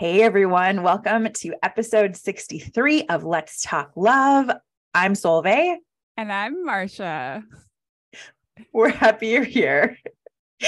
Hey everyone, welcome to episode 63 of Let's Talk Love. I'm Solveig. And I'm Marsha. We're happy you're here.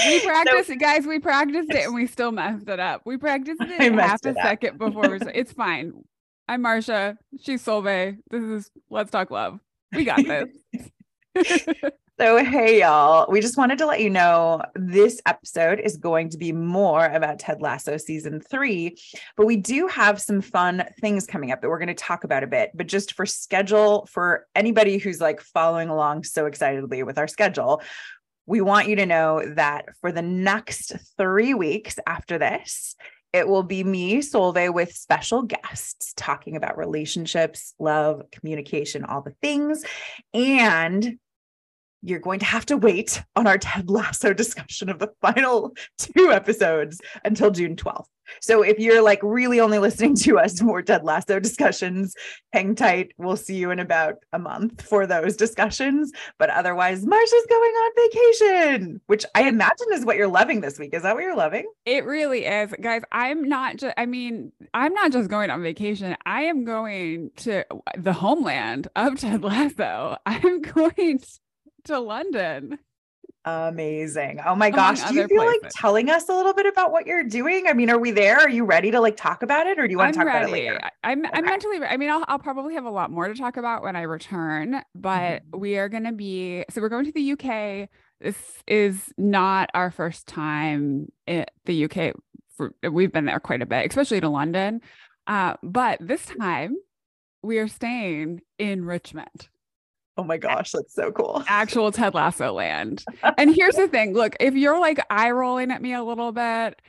We practiced so, it, guys. We practiced it and we still messed it up. We practiced it half a second before. it's fine. I'm Marsha. She's Solveig. This is Let's Talk Love. We got this. So, hey, y'all, we just wanted to let you know this episode is going to be more about Ted Lasso season three, but we do have some fun things coming up that we're going to talk about a bit. But just for schedule, for anybody who's like following along so excitedly with our schedule, we want you to know that for the next three weeks after this, it will be me, Solve, with special guests talking about relationships, love, communication, all the things. And you're going to have to wait on our Ted Lasso discussion of the final two episodes until June 12th. So if you're like really only listening to us for Ted Lasso discussions, hang tight. We'll see you in about a month for those discussions. But otherwise, Marsha's going on vacation, which I imagine is what you're loving this week. Is that what you're loving? It really is. Guys, I'm not just, I mean, I'm not just going on vacation. I am going to the homeland of Ted Lasso. I'm going to London. Amazing. Oh my gosh. Do you feel places. like telling us a little bit about what you're doing? I mean, are we there? Are you ready to like talk about it or do you want I'm to talk ready. about it later? I'm, okay. I'm mentally, I mean, I'll, I'll probably have a lot more to talk about when I return, but mm-hmm. we are going to be, so we're going to the UK. This is not our first time in the UK. For, we've been there quite a bit, especially to London. Uh, but this time we are staying in Richmond. Oh my gosh, that's so cool. Actual Ted Lasso land. and here's the thing look, if you're like eye rolling at me a little bit,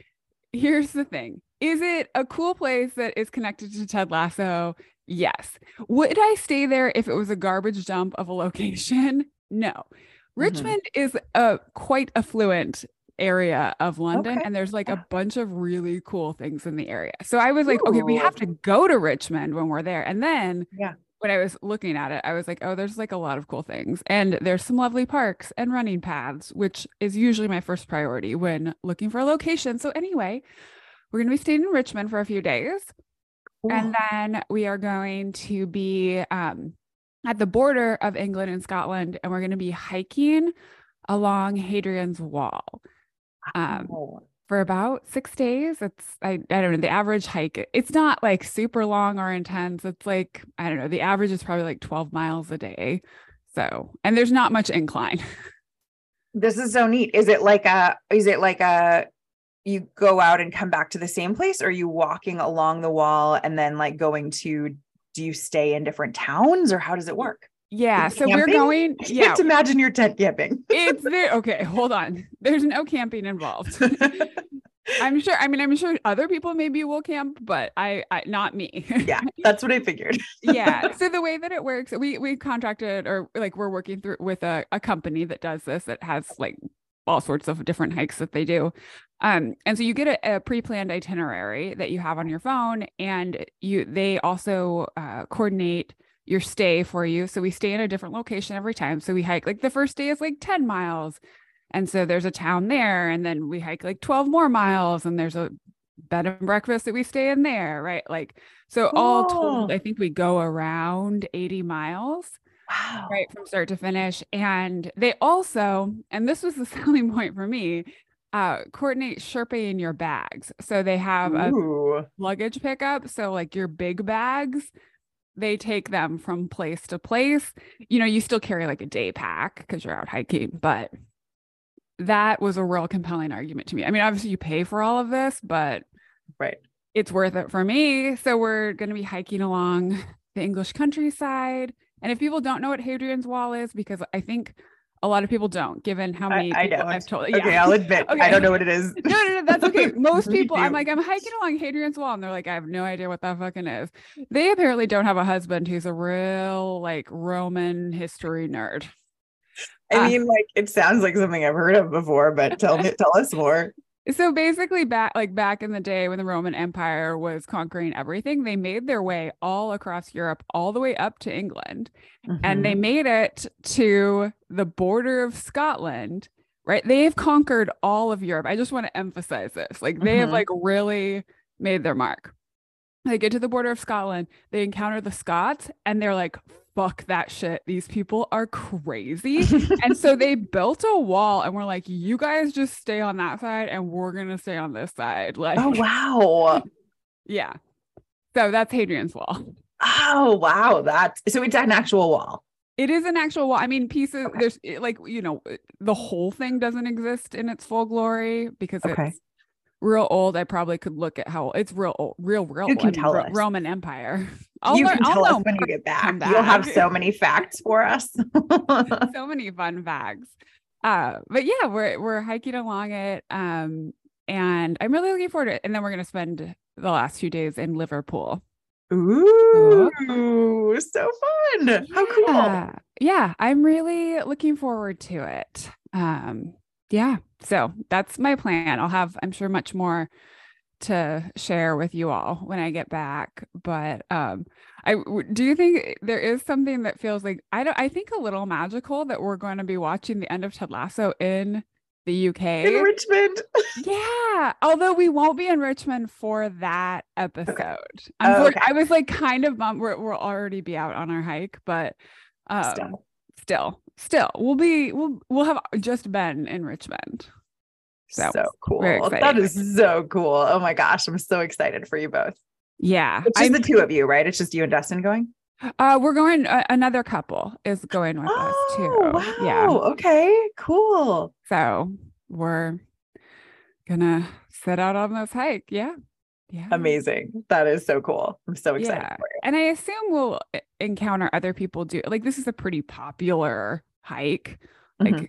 here's the thing Is it a cool place that is connected to Ted Lasso? Yes. Would I stay there if it was a garbage dump of a location? No. Mm-hmm. Richmond is a quite affluent area of London okay. and there's like a bunch of really cool things in the area. So I was like, Ooh. okay, we have to go to Richmond when we're there. And then yeah when I was looking at it, I was like, oh, there's like a lot of cool things. And there's some lovely parks and running paths, which is usually my first priority when looking for a location. So, anyway, we're going to be staying in Richmond for a few days. Cool. And then we are going to be um, at the border of England and Scotland, and we're going to be hiking along Hadrian's Wall. Um, for about six days. It's I, I don't know the average hike. It's not like super long or intense. It's like I don't know. The average is probably like 12 miles a day. So and there's not much incline. This is so neat. Is it like a is it like a you go out and come back to the same place or are you walking along the wall and then like going to do you stay in different towns or how does it work? Yeah. So camping? we're going. I yeah. can't imagine your tent camping. it's there. Okay. Hold on. There's no camping involved. I'm sure. I mean, I'm sure other people maybe will camp, but I, I not me. yeah, that's what I figured. yeah. So the way that it works, we we contracted or like we're working through with a, a company that does this that has like all sorts of different hikes that they do. Um, and so you get a, a, pre-planned itinerary that you have on your phone, and you they also uh, coordinate your stay for you. So we stay in a different location every time. So we hike like the first day is like 10 miles. And so there's a town there. And then we hike like 12 more miles and there's a bed and breakfast that we stay in there. Right. Like, so cool. all told, I think we go around 80 miles. Wow. Right from start to finish. And they also, and this was the selling point for me, uh, coordinate Sherpa in your bags. So they have Ooh. a luggage pickup. So like your big bags they take them from place to place. You know, you still carry like a day pack because you're out hiking, but that was a real compelling argument to me. I mean, obviously you pay for all of this, but right. It's worth it for me. So we're going to be hiking along the English countryside. And if people don't know what Hadrian's Wall is, because I think a lot of people don't, given how many I, I know. I've told. Yeah. Okay, I'll admit okay. I don't know what it is. no, no, no, that's okay. Most people, I'm like, I'm hiking along Hadrian's Wall, and they're like, I have no idea what that fucking is. They apparently don't have a husband who's a real like Roman history nerd. I uh, mean, like it sounds like something I've heard of before, but tell me, tell us more. So basically back like back in the day when the Roman Empire was conquering everything, they made their way all across Europe all the way up to England. Mm-hmm. And they mm-hmm. made it to the border of Scotland, right? They have conquered all of Europe. I just want to emphasize this. Like they mm-hmm. have like really made their mark. They get to the border of Scotland, they encounter the Scots, and they're like, fuck that shit. These people are crazy. and so they built a wall and we're like, you guys just stay on that side and we're gonna stay on this side. Like oh wow. Yeah. So that's Hadrian's wall. Oh wow. That's so it's an actual wall. It is an actual wall. I mean, pieces Okay. there's like, you know, the whole thing doesn't exist in its full glory because Okay. it's real old. I probably could look at how it's real old, real, real. You can I mean, tell us. Roman Empire. I'll you learn- can I'll tell us know when you get back. You'll have so many facts for us. so many fun facts. Uh, but yeah, we're we're hiking along it. Um, and I'm really looking forward to it. And then we're gonna spend the last few days in Liverpool. Ooh, so fun. How cool. Yeah. Yeah, I'm really looking forward to it. Um, yeah, so that's my plan. I'll have, I'm sure, much more to share with you all when I get back. But um, I do you think there is something that feels like I don't I think a little magical that we're going to be watching the end of Ted Lasso in the UK. In Richmond. Yeah, although we won't be in Richmond for that episode. Oh, okay. I was like kind of bummed. We're, we'll already be out on our hike, but um, Still. still, still, we'll be we'll we'll have just been in Richmond. So, So, cool. That so cool. Oh my gosh. I'm so excited for you both. Yeah, It's just I'm- the two of you, right? It's just you and Dustin going? uh, we're going. Uh, another couple is going with us too. Oh, wow. Yeah, Okay. Cool. so we're gonna set out on this hike. Yeah, yeah, Amazing. That is so cool. I'm so excited Yeah. for you. And I assume we'll e- encounter other people do like this is a pretty popular hike. Like Mhm.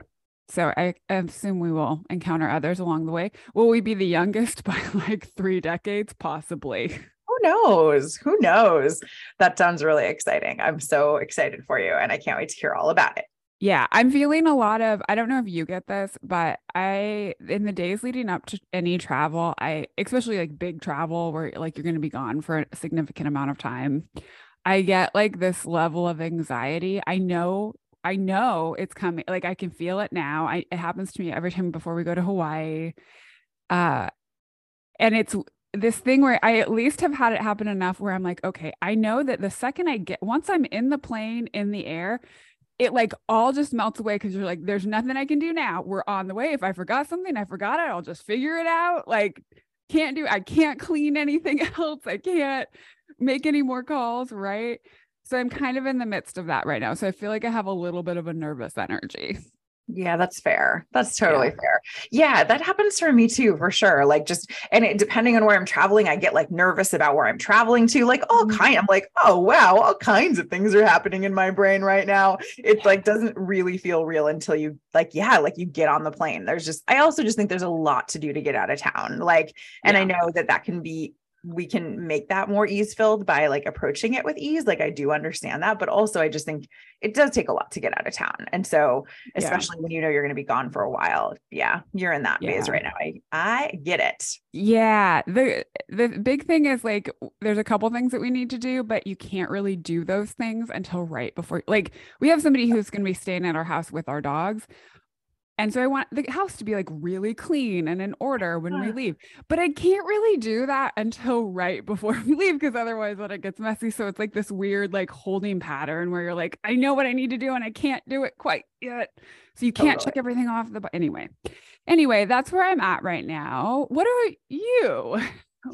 so I assume we will encounter others along the way. Will we be the youngest by like three decades? Possibly. Who knows? Who knows? That sounds really exciting. I'm so excited for you and I can't wait to hear all about it. Yeah, I'm feeling a lot of I don't know if you get this, but I in the days leading up to any travel, I especially like big travel where like you're going to be gone for a significant amount of time. I get like this level of anxiety. I know I know it's coming. Like I can feel it now. I it happens to me every time before we go to Hawaii. Uh and it's this thing where I at least have had it happen enough where I'm like, okay, I know that the second I get once I'm in the plane in the air, it like all just melts away because you're like, there's nothing I can do now. We're on the way. If I forgot something, I forgot it. I'll just figure it out. Like, can't do, I can't clean anything else. I can't make any more calls. Right. So I'm kind of in the midst of that right now. So I feel like I have a little bit of a nervous energy. Yeah, that's fair. That's totally fair. Yeah, that happens for me too, for sure. Like just and it, depending on where I'm traveling, I get like nervous about where I'm traveling to. Like all Mhm. kind. I'm like, oh wow, all kinds of things are happening in my brain right now. It like doesn't really feel real until you like, yeah, like you get on the plane. There's just I also just think there's a lot to do to get out of town. Like, and I know that that can be we can make that more ease filled by like approaching it with ease. Like I do understand that, but also I just think it does take a lot to get out of town. And so Yeah. especially when you know you're going to be gone for a while. Yeah, you're in that phase right now. I I get it. Yeah, the the big thing is like there's a couple things that we need to do, but you can't really do those things until right before like we have somebody who's going to be staying at our house with our dogs. And so I want the house to be like really clean and in order when we leave. But I can't really do that until right before we leave because otherwise then it gets messy. So it's like this weird like holding pattern where you're like, I know what I need to do and I can't do it quite yet. So you can't check everything off the anyway. Anyway, that's where I'm at right now. What are you?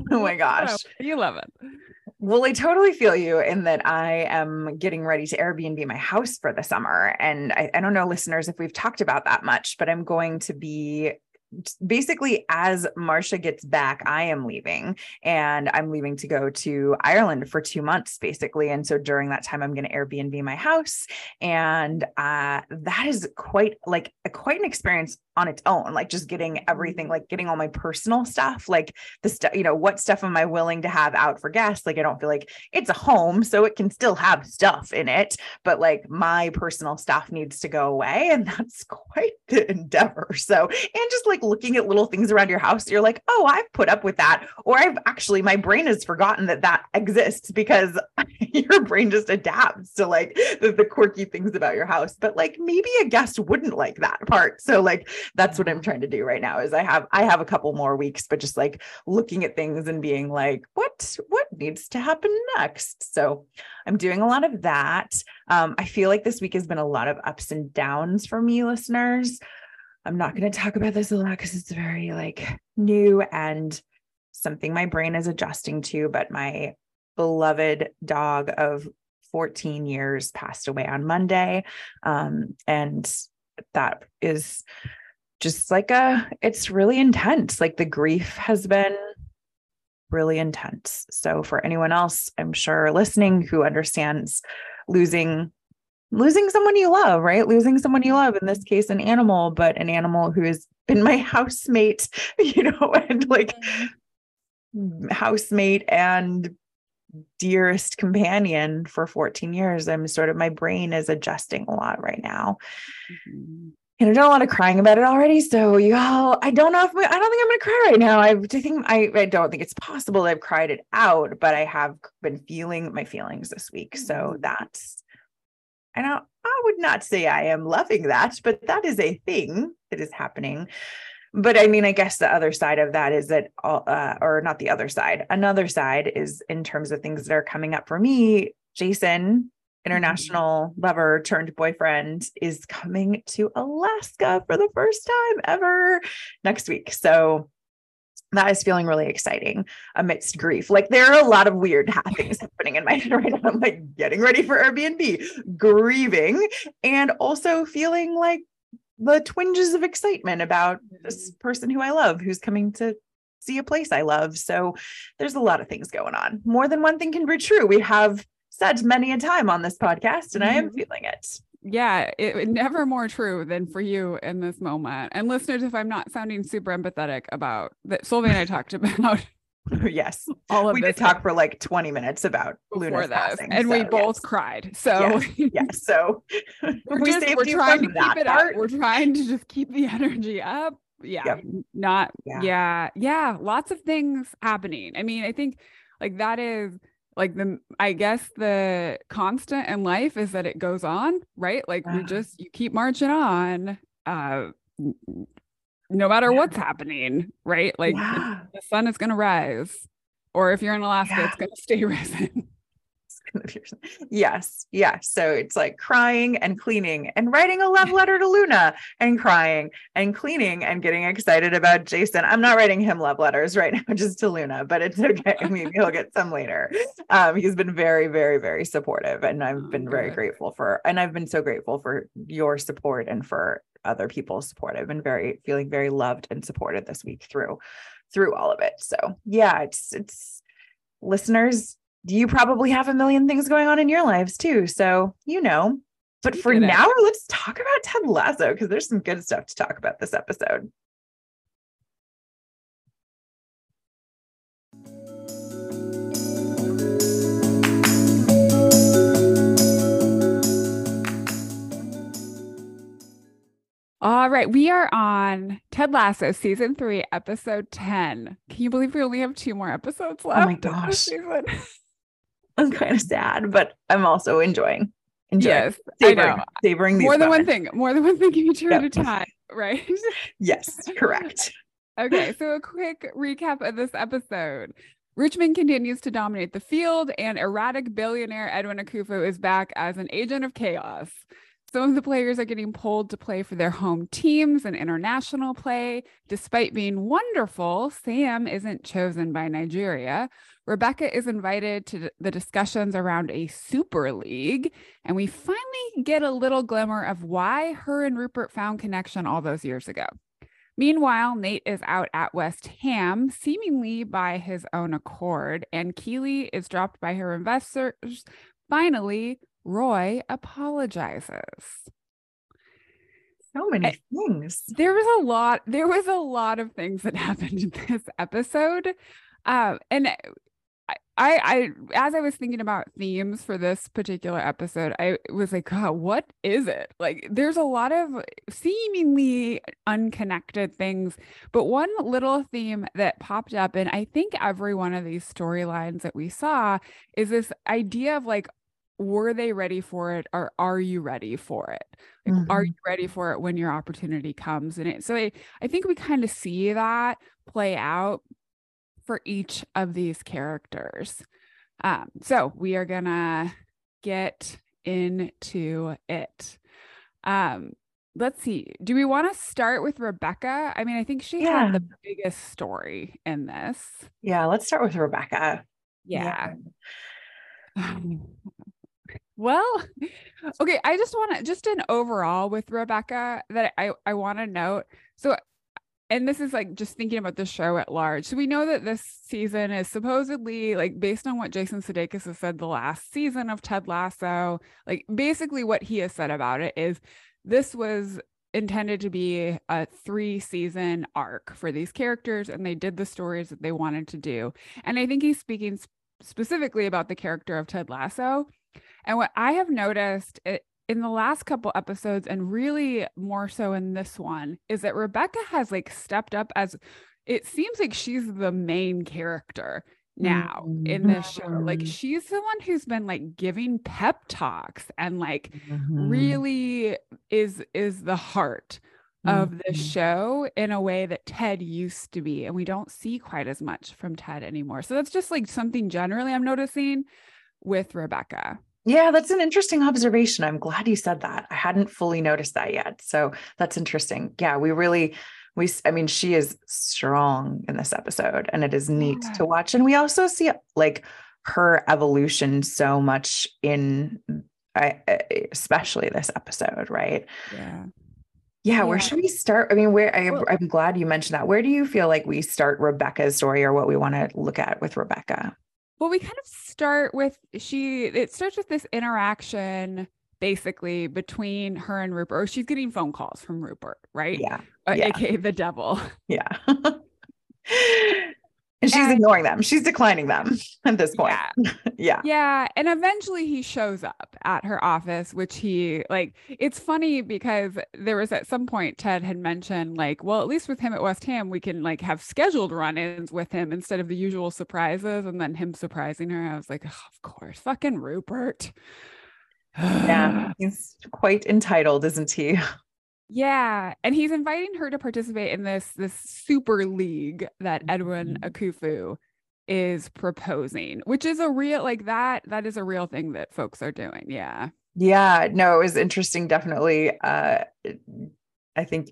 Oh my gosh. you love loving? Well, I totally feel you in that I am getting ready to Airbnb my house for the summer. And I, I don't know, listeners, if we've talked about that much, but I'm going to be basically as Marsha gets back, I am leaving and I'm leaving to go to Ireland for two months, basically. And so during that time, I'm going to Airbnb my house. And uh, that is quite like a, quite an experience on its own, like just getting everything, mm-hmm. like getting all my personal stuff, like the stuff, you know, what stuff am I willing to have out for guests? Like, I don't feel like it's a home, so it can still have stuff in it, but like my personal stuff needs to go away. And that's quite the endeavor. So, and just like looking at little things around your house, you're like, oh, I've put up with that. Or I've actually, my brain has forgotten that that exists because your brain just adapts to like the, the quirky things about your house. But like maybe a guest wouldn't like that part. So, like, that's what I'm trying to do right now is I have I have a couple more weeks, but just like looking at things and being like, what what needs to happen next? So I'm doing a lot of that. Um, I feel like this week has been a lot of ups and downs for me, listeners. I'm not going to talk about this a lot because it's very like new and something my brain is adjusting to, but my beloved dog of 14 years passed away on Monday. Um, and that is just like a, it's really intense. Like the grief has been really intense. So for anyone else, I'm sure listening who understands losing losing someone you love, right? Losing someone you love, in this case, an animal, but an animal who has been my housemate, you know, and like mm-hmm. housemate and dearest companion for 14 years. I'm sort of my brain is adjusting a lot right now. Mm-hmm. And I've done a lot of crying about it already. So y'all, I don't know if I don't think I'm gonna cry right now. I, I think I, I don't think it's possible that I've cried it out, but I have been feeling my feelings this week. So mm-hmm. that's I don't I would not say I am loving that, but that is a thing that is happening but I mean, I guess the other side of that is that, uh, or not the other side, another side is in terms of things that are coming up for me. Jason, international mm-hmm. lover turned boyfriend, is coming to Alaska for the first time ever next week. So that is feeling really exciting amidst grief. Like there are a lot of weird things happening in my head right now. I'm like getting ready for Airbnb, grieving, and also feeling like the twinges of excitement about this mm-hmm. person who I love who's coming to see a place I love. So there's a lot of things going on. More than one thing can be true. We have said many a time on this podcast, and mm-hmm. I am mm-hmm. feeling it. Yeah, it, never more true than for you in this moment. And listeners, if I'm not sounding super empathetic about that, Solveig and I talked about yes. All of we did talk for like 20 minutes about Luna passing, and so, we both yes. cried. So yes, yes. so we're we just, we're trying to keep it part. up. We're trying to just keep the energy up. Yeah. Yep. Not yeah. yeah. Yeah. Lots of things happening. I mean, I think like that is like the I guess the constant in life is that it goes on, right? Like we just you keep marching on. Uh no matter yeah. what's happening, right? Like yeah. the sun is going to rise. Or if you're in Alaska, yeah. it's going to stay risen. yes. Yeah. So it's like crying and cleaning and writing a love letter to Luna and crying and cleaning and getting excited about Jason. I'm not writing him love letters right now, just to Luna, but it's okay. I mean, he'll get some later. Um, he's been very, very, very supportive. And I've been very grateful for, and I've been so grateful for your support and for other people's support. I've been very feeling very loved and supported this week through through all of it. So yeah, it's it's listeners, you probably have a million things going on in your lives too. So you know. But for now, let's talk about Ted Lasso because there's some good stuff to talk about this episode. All right, we are on Ted Lasso season three, episode 10. Can you believe we only have two more episodes left? Oh my gosh. I'm kind of sad, but I'm also enjoying. enjoying yes, savoring, I know. savoring more than moments. one thing, more than one thing can each yep. at a time, right? yes, correct. okay, so a quick recap of this episode. Richmond continues to dominate the field, and erratic billionaire Edwin Akufo is back as an agent of chaos. Some of the players are getting pulled to play for their home teams and international play. Despite being wonderful, Sam isn't chosen by Nigeria. Rebecca is invited to the discussions around a super league, and we finally get a little glimmer of why her and Rupert found connection all those years ago. Meanwhile, Nate is out at West Ham, seemingly by his own accord, and Keeley is dropped by her investors. Finally, Roy apologizes. So many things. There was a lot. There was a lot of things that happened in this episode, um, and I, I, as I was thinking about themes for this particular episode, I was like, God, what is it? Like, there's a lot of seemingly unconnected things, but one little theme that popped up, and I think every one of these storylines that we saw is this idea of like were they ready for it or are you ready for it? Like, mm-hmm. Are you ready for it when your opportunity comes? And it so I, I think we kind of see that play out for each of these characters. Um, so we are gonna get into it. Um, let's see. Do we want to start with Rebecca? I mean, I think she yeah. had the biggest story in this. Yeah, let's start with Rebecca. Yeah. yeah. well, okay. I just want to just an overall with Rebecca that I I want to note. So and this is like just thinking about the show at large. So we know that this season is supposedly like based on what Jason Sudeikis has said the last season of Ted Lasso. Like basically what he has said about it is this was intended to be a three season arc for these characters and they did the stories that they wanted to do. And I think he's speaking sp- specifically about the character of Ted Lasso. And what I have noticed it, in the last couple episodes and really more so in this one is that Rebecca has like stepped up as it seems like she's the main character now mm-hmm. in this show. Like mm-hmm. she's the one who's been like giving pep talks and like mm-hmm. really is is the heart of the mm-hmm. show in a way that Ted used to be and we don't see quite as much from Ted anymore. So that's just like something generally I'm noticing with Rebecca. Yeah, that's an interesting observation. I'm glad you said that. I hadn't fully noticed that yet. So that's interesting. Yeah, we really we I mean she is strong in this episode and it is neat yeah. to watch and we also see like her evolution so much in I, especially this episode, right? Yeah. Yeah, yeah, where should we start? I mean, where I, well, I'm glad you mentioned that. Where do you feel like we start Rebecca's story or what we want to look at with Rebecca? Well, we kind of start with she, it starts with this interaction basically between her and Rupert, or she's getting phone calls from Rupert, right? Yeah. Uh, yeah. AKA the devil. Yeah. and she's and, ignoring them. She's declining them at this point. Yeah. yeah. Yeah. And eventually he shows up at her office, which he like, it's funny because there was at some point Ted had mentioned, like, well, at least with him at West Ham, we can like have scheduled run ins with him instead of the usual surprises. And then him surprising her. I was like, oh, of course, fucking Rupert. yeah. He's quite entitled, isn't he? Yeah, and he's inviting her to participate in this this super league that Edwin mm-hmm. Akufo is proposing, which is a real like that that is a real thing that folks are doing. Yeah. Yeah, no, it was interesting definitely. Uh I think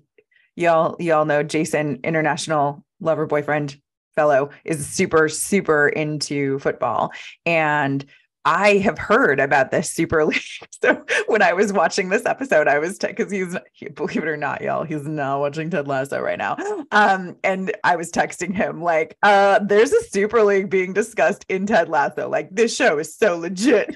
y'all y'all know Jason international lover boyfriend fellow is super super into football and I have heard about this Super League. So when I was watching this episode, I was because te- he's he, believe it or not, y'all, he's not watching Ted Lasso right now. Um, and I was texting him like, uh, there's a Super League being discussed in Ted Lasso. Like this show is so legit.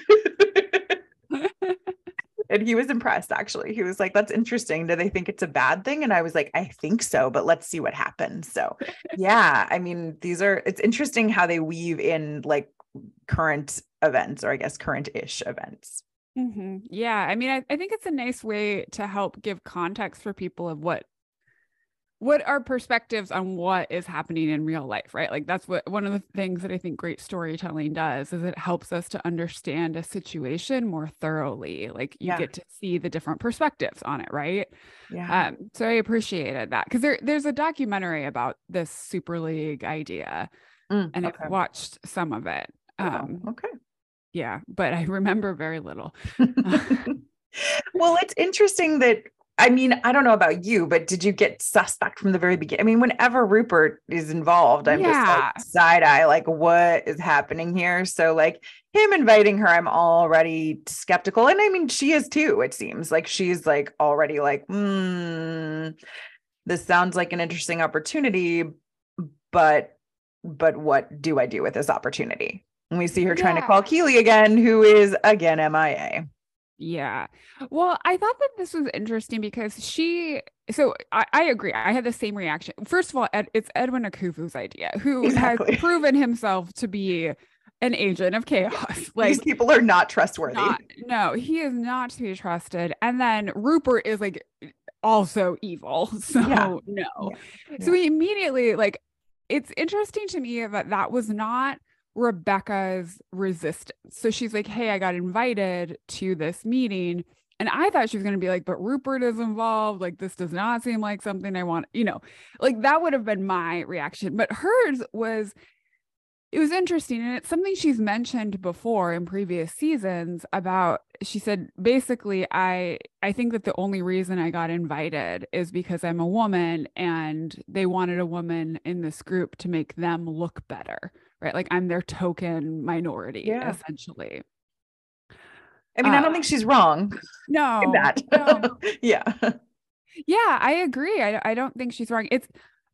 and he was impressed actually. He was like, that's interesting. Do they think it's a bad thing? And I was like, I think so, but let's see what happens. So yeah, I mean, these are it's interesting how they weave in like current events or I guess current ish events. Mm-hmm. Yeah. I mean, I, I think it's a nice way to help give context for people of what what are perspectives on what is happening in real life right like that's what one of the things that i think great storytelling does is it helps us to understand a situation more thoroughly like you yeah. get to see the different perspectives on it right yeah um, so i appreciated that because there, there's a documentary about this super league idea mm, and okay. i've watched some of it um, oh, okay yeah, but I remember very little. well, it's interesting that I mean, I don't know about you, but did you get suspect from the very beginning? I mean, whenever Rupert is involved, I'm yeah. just like side eye, like, what is happening here? So, like, him inviting her, I'm already skeptical. And I mean, she is too, it seems like she's like already like, hmm, this sounds like an interesting opportunity, but, but what do I do with this opportunity? And we see her yeah. trying to call Keeley again, who is again MIA. Yeah. Well, I thought that this was interesting because she, so I, I agree. I had the same reaction. First of all, Ed, it's Edwin Akufo's idea, who exactly. has proven himself to be an agent of chaos. Like these people are not trustworthy. Not, no, he is not to be trusted. And then Rupert is like also evil. So yeah. no. Yeah. So we immediately like it's interesting to me that that was not Rebecca's resistance. So she's like, Hey, I got invited to this meeting. And I thought she was going to be like, but Rupert is involved. Like, this does not seem like something I want, you know, like that would have been my reaction. But hers was, it was interesting. And it's something she's mentioned before in previous seasons about, she said, basically, I, I think that the only reason I got invited is because I'm a woman and they wanted a woman in this group to make them look better, right? Like, I'm their token minority, yeah. essentially. I mean, uh, I don't think she's wrong. No. that. No. yeah. Yeah, I agree. I, I don't think she's wrong. It's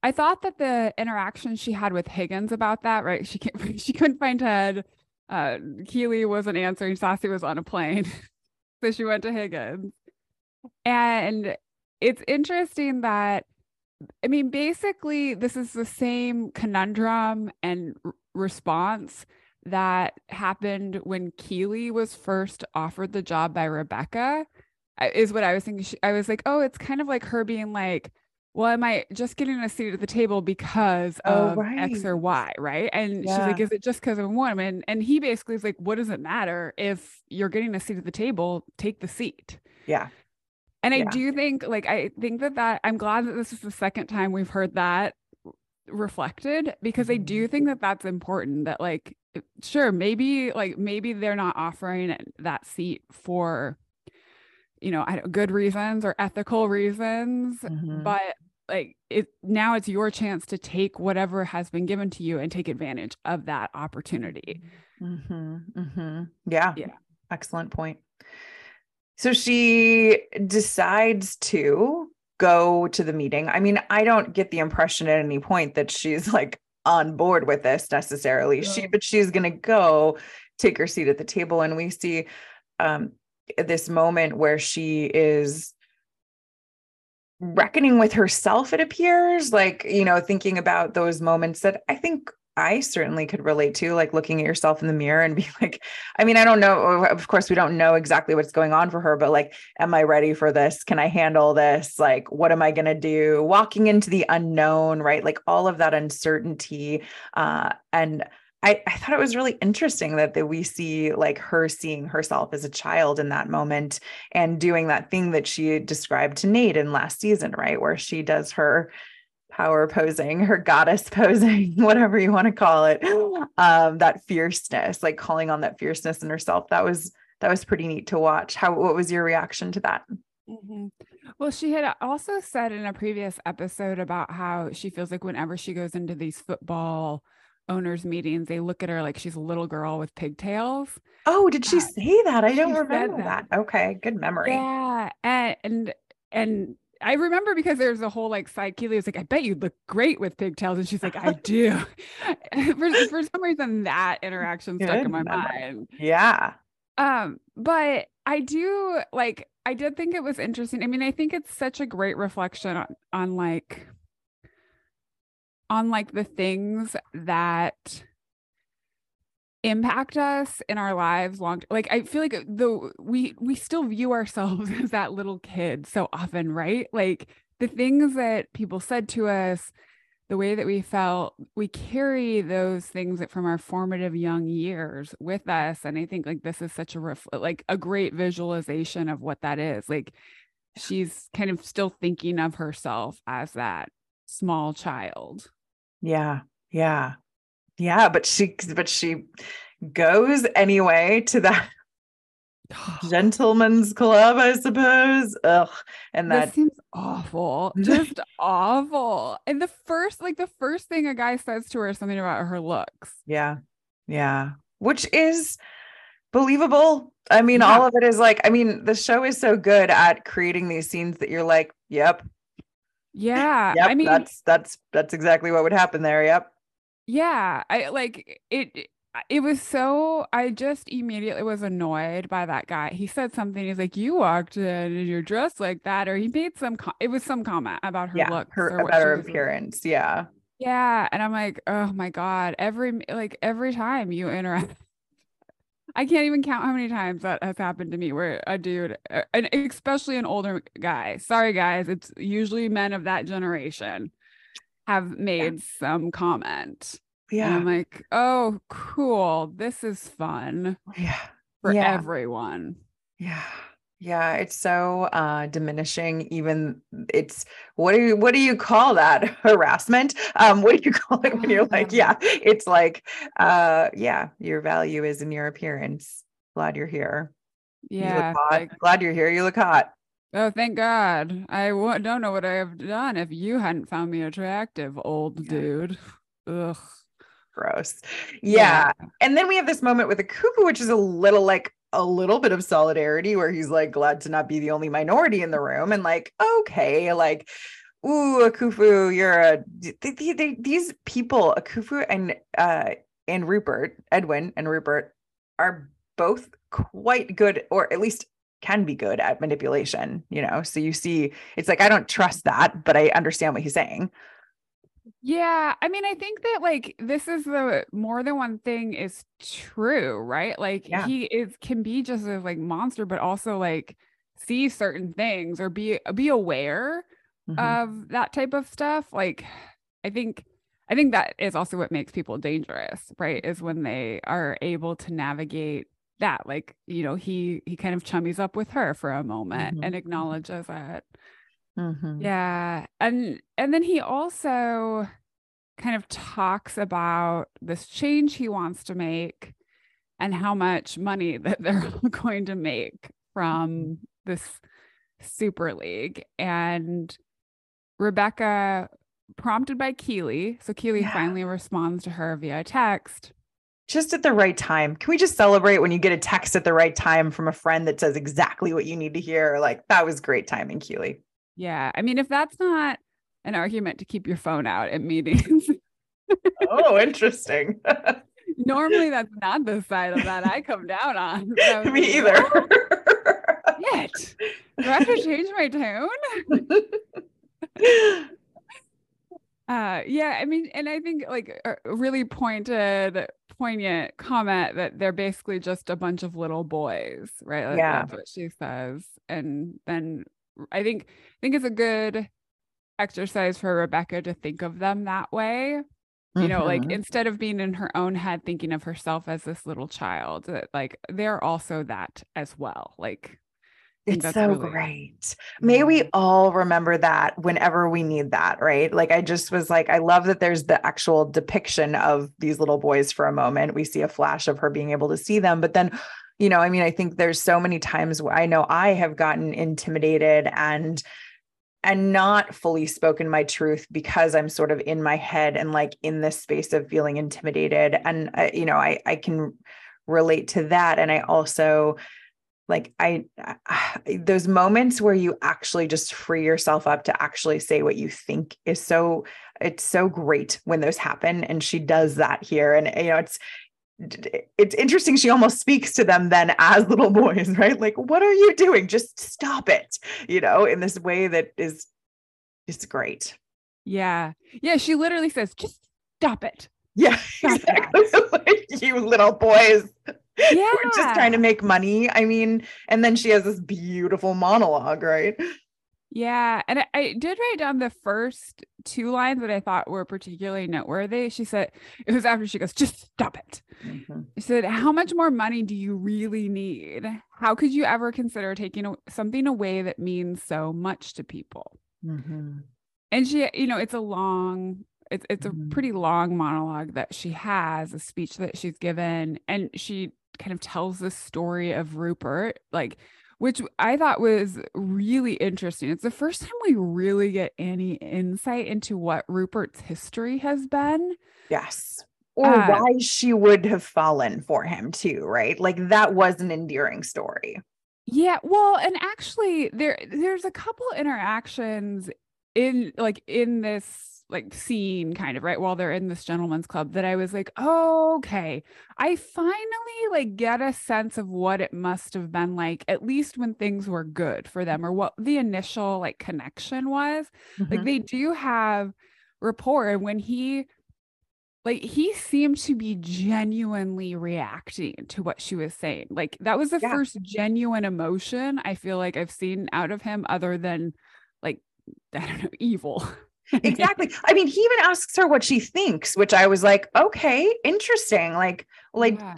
I thought that the interaction she had with Higgins about that, right? She can't she couldn't find Ted. Uh Keeley wasn't answering. Sassy was on a plane. so she went to Higgins. And it's interesting that I mean, basically, this is the same conundrum and response that happened when Keeley was first offered the job by Rebecca is what I was thinking. She, I was like, oh, it's kind of like her being like, well, am I just getting a seat at the table because oh, of right. X or Y? Right. And yeah. she's like, is it just because I'm a woman? And he basically is like, what does it matter if you're getting a seat at the table? Take the seat. Yeah. And yeah. I do think, like, I think that that I'm glad that this is the second time we've heard that reflected because I do mm-hmm. think that that's important that like sure maybe like maybe they're not offering that seat for you know good reasons or ethical reasons mm-hmm. but like it now it's your chance to take whatever has been given to you and take advantage of that opportunity mm-hmm. Mm-hmm. yeah yeah excellent point so she decides to go to the meeting. I mean, I don't get the impression at any point that she's like on board with this necessarily. She but she's going to go take her seat at the table and we see um this moment where she is reckoning with herself it appears like you know thinking about those moments that i think I certainly could relate to, like looking at yourself in the mirror and be like, I mean, I don't know. Of course, we don't know exactly what's going on for her, but like, am I ready for this? Can I handle this? Like, what am I going to do? Walking into the unknown, right? Like all of that uncertainty. Uh, and I, I thought it was really interesting that, that we see like her seeing herself as a child in that moment and doing that thing that she described to Nate in last season, right? Where she does her power posing, her goddess posing, whatever you want to call it. Um, that fierceness, like calling on that fierceness in herself. That was that was pretty neat to watch. How what was your reaction to that? Mm-hmm. Well, she had also said in a previous episode about how she feels like whenever she goes into these football owners meetings, they look at her like she's a little girl with pigtails. Oh, did she uh, say that? I don't remember that. that. Okay, good memory. Yeah, and and and I remember because there's a whole like side Keeley was like, I bet you'd look great with pigtails. And she's like, I do. for, for some reason, that interaction stuck Good in my mind. Yeah. Um, but I do like I did think it was interesting. I mean, I think it's such a great reflection on, on like on like the things that impact us in our lives long like i feel like uh, the we we still view ourselves as that little kid so often right? Like the things that people said to us the way that we felt we carry those things from our formative young years with us and i think like this is such a ref- like a great visualization of what that is like she's kind of still thinking of herself as that small child. Yeah yeah yeah, but she but she goes anyway to that gentleman's club, I suppose. Ugh. And that seems awful. Just awful. And the first, like the first thing a guy says to her is something about her looks. Yeah. Yeah. Which is believable. I mean, yeah. all of it is like, I mean, the show is so good at creating these scenes that you're like, yep. Yeah. yep, I mean that's that's that's exactly what would happen there. Yep. Yeah, I like it it was so I just immediately was annoyed by that guy. He said something. He's like, "You walked in and you're dressed like that," or he made some. Com- it was some comment about her yeah, looks, her about her appearance. Yeah, yeah, and I'm like, oh my god, every like every time you interact. I can't even count how many times that has happened to me where a dude, and especially an older guy, sorry guys, it's usually men of that generation have made yeah. some comment. And I'm like, oh, cool. This is fun Yeah. for Yeah. everyone. Yeah. Yeah, it's so uh diminishing even it's what do you what do you call that harassment um what do you call it when you're like yeah it's like uh yeah your value is in your appearance glad you're here you look Yeah. hot Like, glad you're here you look hot oh, thank God. I w- don't know what I have done if you hadn't found me attractive, old Yeah. dude. Ugh. gross yeah and then we have this moment with a Akufo which is a little like a little bit of solidarity where he's like glad to not be the only minority in the room and like okay like ooh Akufo you're a th- th- th- these people Akufo and uh and Rupert Edwin and Rupert are both quite good or at least can be good at manipulation you know so you see it's like I don't trust that but I understand what he's saying Yeah, I mean, I think that like this is the more than one thing is true, right? Like Yeah. he is can be just a like monster, but also like see certain things or be be aware Mhm. of that type of stuff. Like I think I think that is also what makes people dangerous, right? Is when they are able to navigate that. Like, you know, he he kind of chummies up with her for a moment Mhm, and mhm. acknowledges it. Mhm. Yeah. And and then he also kind of talks about this change he wants to make and how much money that they're going to make from this super league and Rebecca prompted by Keeley so Keeley Yeah. finally responds to her via text just at the right time. Can we just celebrate when you get a text at the right time from a friend that says exactly what you need to hear? Like that was great timing, Keeley. yeah I mean if that's not an argument to keep your phone out at meetings Oh, interesting. normally that's not the side of that I come down on So Me either. Shit. Do I have to change my tone? Uh yeah, I mean, and I think like really pointed, poignant comment that they're basically just a bunch of little boys, right? Like, Yeah. That's what she says. And then I think I think it's a good exercise for Rebecca to think of them that way. You know, like Mhm. instead of being in her own head thinking of herself as this little child, that like they're also that as well. Like it's so really- great. May we all remember that whenever we need that, right? Like, I just was like, I love that there's the actual depiction of these little boys for a moment. We see a flash of her being able to see them, but then, you know, I mean, I think there's so many times where I know I have gotten intimidated and and not fully spoken my truth because I'm sort of in my head and like in this space of feeling intimidated. And uh, you know, I I can relate to that, and I also like I, I those moments where you actually just free yourself up to actually say what you think is so it's so great when those happen and she does that here and you know it's it's interesting she almost speaks to them then as little boys right like what are you doing just stop it you know in this way that is is great Yeah. Yeah. She literally says, just stop it. yeah exactly you little boys Yeah. we're just trying to make money i mean and then she has this beautiful monologue right Yeah. And I, I did write down the first two lines that I thought were particularly noteworthy. She said, it was after she goes, just stop it. She said, How much more money do you really need? How could you ever consider taking a- something away that means so much to people? Mhm. And she, you know, it's a long, it's it's Mhm. a pretty long monologue that she has, a speech that she's given, and she kind of tells the story of Rupert, like, which I thought was really interesting. It's the first time we really get any insight into what Rupert's history has been. Yes. Or Uh, why she would have fallen for him too, right? Like that was an endearing story. Yeah, well, and actually there there's a couple interactions in like in this like scene kind of right while they're in this gentleman's club that I was like, oh, okay. I finally like get a sense of what it must have been like, at least when things were good for them, or what the initial like connection was. Like Mhm. they do have rapport. And when he like he seemed to be genuinely reacting to what she was saying. Like that was the Yeah. first genuine emotion I feel like I've seen out of him other than like I don't know, evil. Exactly. I mean, he even asks her what she thinks, which I was like, okay, interesting. Like, like Yeah.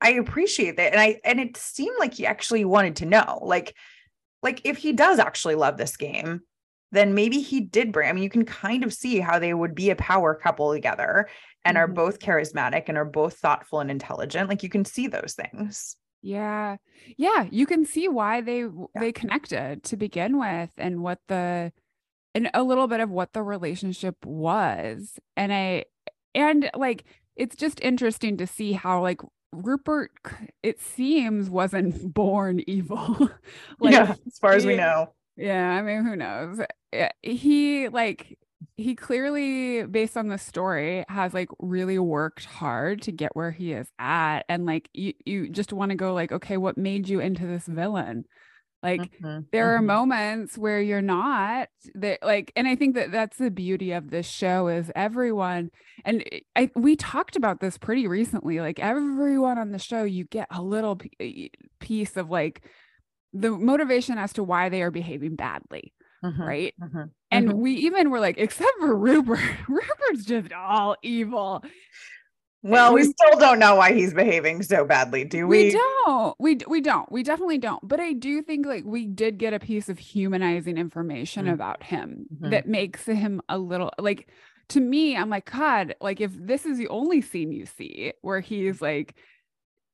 I appreciate that. And I and it seemed like he actually wanted to know. Like, like if he does actually love this game, then maybe he did bring. I mean, you can kind of see how they would be a power couple together and are Mhm. both charismatic and are both thoughtful and intelligent. Like you can see those things. Yeah. Yeah, you can see why they Yeah. they connected to begin with and what the and a little bit of what the relationship was. And I and like it's just interesting to see how like Rupert it seems wasn't born evil. like yeah, as far as we know. Yeah, I mean, who knows? Eh, he like he clearly, based on the story, has like really worked hard to get where he is at, and like you, you just want to go like, okay, what made you into this villain? Like Mhm, there are mhm. moments where you're not that like and i think that that's the beauty of this show is everyone and I, we talked about this pretty recently like everyone on the show you get a little p- piece of like the motivation as to why they are behaving badly Mhm, right mhm, and mhm. we even were like except for rupert rupert's just all evil well, we we- still don't know why he's behaving so badly, do we, we? don't we we don't we definitely don't but i do think like we did get a piece of humanizing information Mm. about him Mhm. that makes him a little like to me i'm like god like if this is the only scene you see where he's like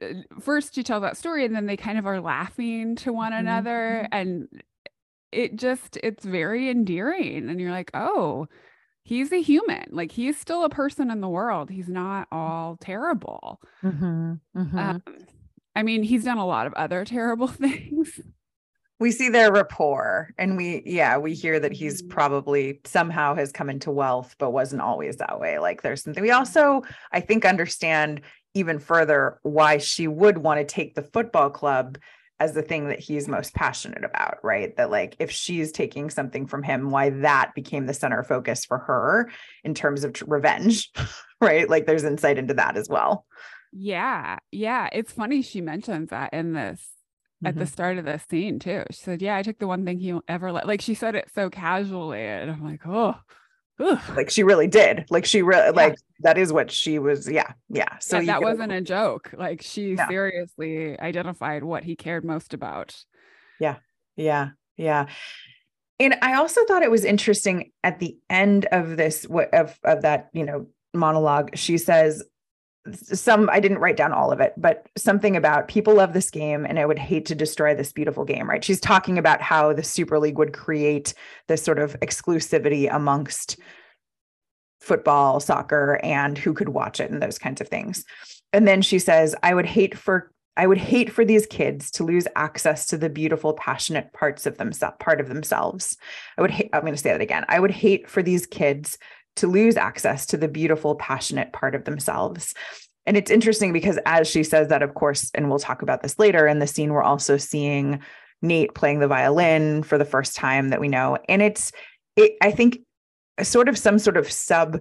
uh, first you tell that story and then they kind of are laughing to one Mhm, another mhm. and it just it's very endearing and you're like oh he's a human like he's still a person in the world he's not all terrible Mhm, mhm. um, I mean, he's done a lot of other terrible things. we see their rapport and we yeah we hear that he's Mhm. probably somehow has come into wealth but wasn't always that way like there's something we also i think understand even further why she would want to take the football club as the thing that he's most passionate about right that like if she's taking something from him why that became the center focus for her in terms of revenge right like there's insight into that as well Yeah. Yeah. It's funny she mentions that in this at the Mhm. start of the scene too. She said, Yeah, I took the one thing he ever let like she said it so casually. And I'm like, oh, ugh. like she really did like she really like that is what she was yeah yeah so Yeah, that could- wasn't a joke. Like she No. seriously identified what he cared most about. Yeah, yeah. Yeah and I also thought it was interesting at the end of this what of of that, you know, monologue, she says some I didn't write down all of it, but something about people love this game and I would hate to destroy this beautiful game, right? She's talking about how the Super League would create this sort of exclusivity amongst football, soccer, and who could watch it and those kinds of things. And then she says, I would hate for I would hate for these kids to lose access to the beautiful, passionate parts of themselves, part of themselves. I would hate, I'm going to say that again. I would hate for these kids to lose access to the beautiful, passionate part of themselves. And it's interesting because as she says that, of course, and we'll talk about this later in the scene, we're also seeing Nate playing the violin for the first time that we know. And it's, it, I think, sort of some sort of sub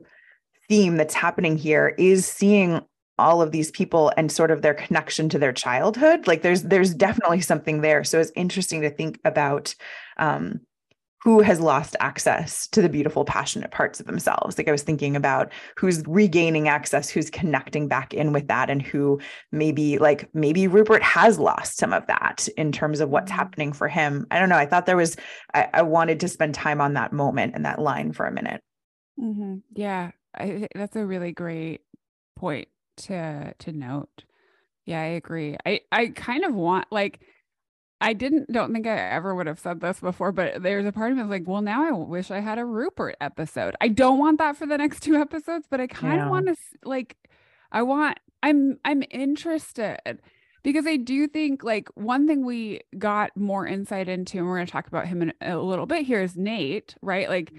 theme that's happening here is seeing all of these people and sort of their connection to their childhood like there's there's definitely something there so it's interesting to think about um who has lost access to the beautiful passionate parts of themselves like i was thinking about who's regaining access who's connecting back in with that and who maybe like maybe rupert has lost some of that in terms of what's Mhm. happening for him i don't know i thought there was I, I wanted to spend time on that moment and that line for a minute Mhm. Yeah, I, that's a really great point to to note. Yeah, I agree. I I kind of want like I didn't don't think I ever would have said this before, but there's a part of me that's like, well, now I wish I had a Rupert episode. I don't want that for the next two episodes, but I kind Yeah. of want to like I want I'm I'm interested because I do think like one thing we got more insight into, and we're going to talk about him in a little bit here is Nate, right? Like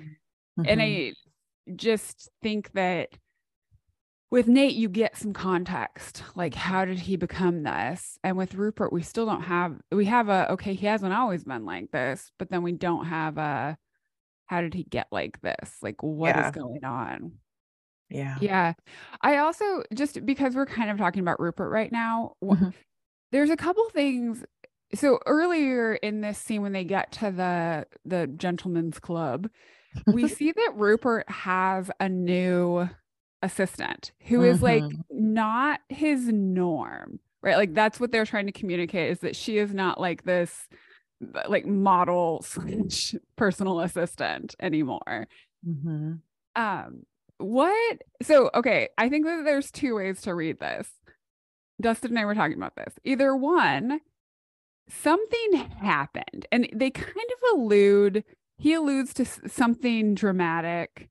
and Mhm. I just think that with Nate, you get some context. Like, how did he become this? And with Rupert, we still don't have, we have a, okay, he hasn't always been like this, but then we don't have a, how did he get like this? Like, what is Yeah. going on? yeah Yeah. I also, just because we're kind of talking about Rupert right now, Mhm. there's a couple things. So earlier in this scene, when they get to the the gentleman's club, we see that Rupert has a new assistant who is like Mhm. not his norm, right? Like that's what they're trying to communicate is that she is not like this like model slash personal assistant anymore. Mhm. Um, what? So, okay, I think that there's two ways to read this. Dustin and I were talking about this. Either one, something happened, and they kind of allude. He alludes to something dramatic.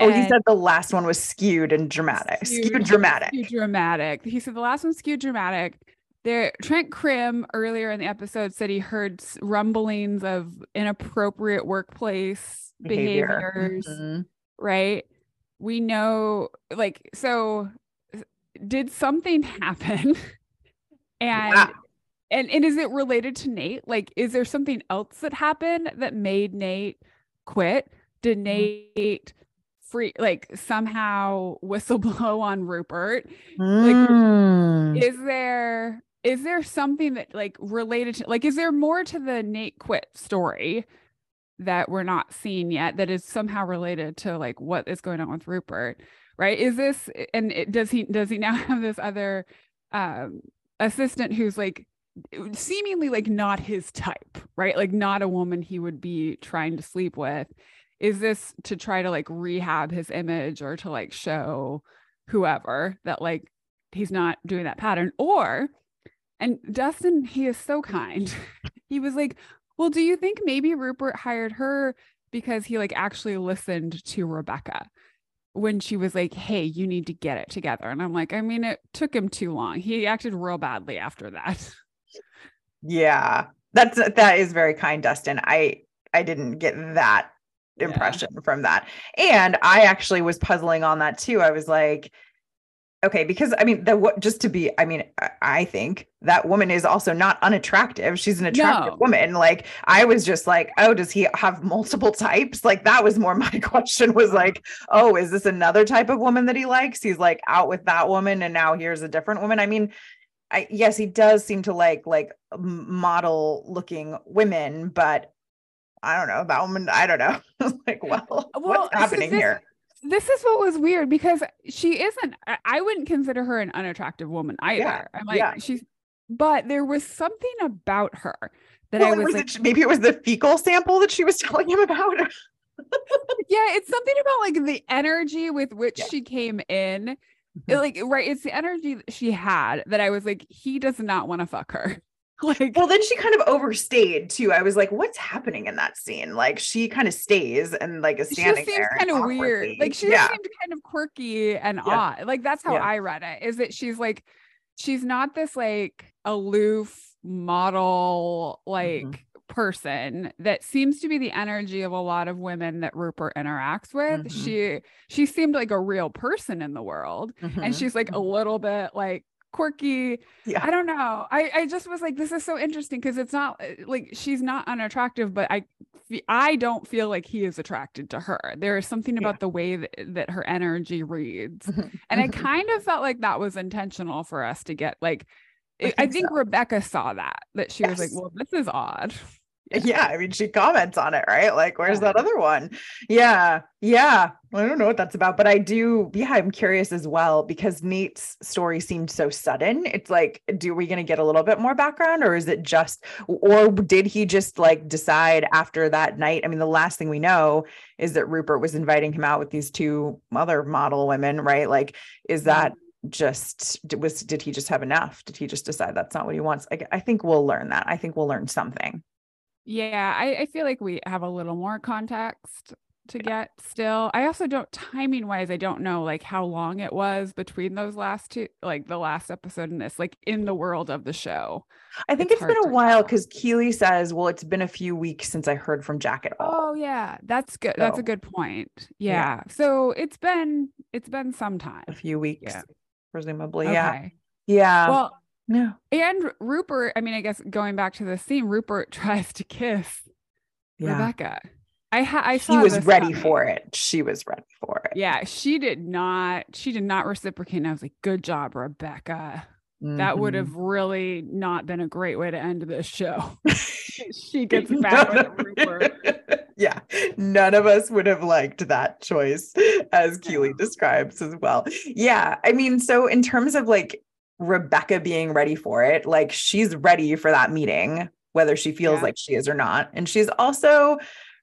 Oh, he said the last one was skewed and dramatic. Skewed, dramatic. skewed dramatic. He said the last one skewed dramatic. There, Trent Crimm earlier in the episode said he heard rumblings of inappropriate workplace Behavior. behaviors Mhm. right? We know, like, so did something happen? and Yeah. and and is it related to Nate? Like, is there something else that happened that made Nate quit? Did Mm-hmm. Free like somehow whistleblow on Rupert? Mm. Is there is there something that like related to like is there more to the Nate quit story that we're not seeing yet that is somehow related to like what is going on with Rupert? Right? Is this and it, does he does he now have this other um assistant who's like seemingly like not his type, right? Like not a woman he would be trying to sleep with. Is this to try to like rehab his image or to like show whoever that like he's not doing that pattern or and Dustin he is so kind. he was like, "Well, do you think maybe Rupert hired her because he like actually listened to Rebecca?" when she was like, "Hey, you need to get it together." And I'm like, I mean, it took him too long. He acted real badly after that. Yeah. That's that is very kind, Dustin. I I didn't get that Yeah. impression from that. And I actually was puzzling on that too. I was like, okay, because I mean, the what just to be, I mean, I, I think that woman is also not unattractive. She's an attractive No. woman. Like I was just like, oh, does he have multiple types? Like that was more my question was like, oh, is this another type of woman that he likes? He's like out with that woman and now here's a different woman. I mean, I yes, he does seem to like like model looking women, but I don't know that woman. I don't know. I was like, well, Well, what's so happening this- here? This is what was weird because she isn't I- wouldn't consider her an unattractive woman either. I'm like yeah. she's but there was something about her that Well, I was was like, it, maybe it was the fecal sample that she was telling him about. yeah, it's something about like the energy with which Yeah. she came in. Mhm. Like, right, it's the energy that she had that I was like, he does not want to fuck her. Like, Well, then she kind of overstayed too. I was like, what's happening in that scene? Like she kind of stays and like is she standing just seems kind of weird. Like she yeah. seemed kind of quirky and Yeah. odd. Like that's how Yeah. I read it. Is that she's like, she's not this like aloof model like Mhm. person that seems to be the energy of a lot of women that Rupert interacts with. Mhm. She she seemed like a real person in the world. And Mhm. she's like a little bit like quirky. yeah. I don't know. I I just was like, this is so interesting because it's not uh, like she's not unattractive, but I I don't feel like he is attracted to her. There is something Yeah. about the way that, that her energy reads, Mhm. and I Mhm. kind of felt like that was intentional for us to get like. I I I think think, so. Rebecca saw that that she was like, well, this is odd. Yeah i mean she comments on it right? Like where's Yeah. that other one? Yeah yeah. I don't know what that's about but i do yeah i'm curious as well because nate's story seemed so sudden. It's like do we gonna get a little bit more background or is it just or did he just like decide after that night? I mean the last thing we know is that rupert was inviting him out with these two other model women right? Like is that just was did he just have enough? Did he just decide that's not what he wants? I, I think we'll learn that. I think we'll learn something Yeah, I, I feel like we have a little more context to get still. I also don't timing wise, I don't know like how long it was between those last two, like the last episode and this, like in the world of the show. I think It's it's been a while because Keeley says, "Well, it's been a few weeks since I heard from Jack at all." Oh yeah, that's good. That's a good point. Yeah. Yeah. So it's been it's been some time. A few weeks, Yeah. presumably. Yeah, yeah. Well, no, and Rupert, I mean, I guess going back to the scene, Rupert tries to kiss yeah. Rebecca. I ha- I saw He was ready coming. for it. She was ready for it. Yeah, she did not. She did not reciprocate. And I was like, "Good job, Rebecca." That would Mhm. have really not been a great way to end this show. she gets back with Rupert. yeah, none of us would have liked that choice, as Keeley describes as well. Yeah. I mean, so in terms of like Rebecca being ready for it, like she's ready for that meeting, whether she feels yeah. like she is or not. And she's also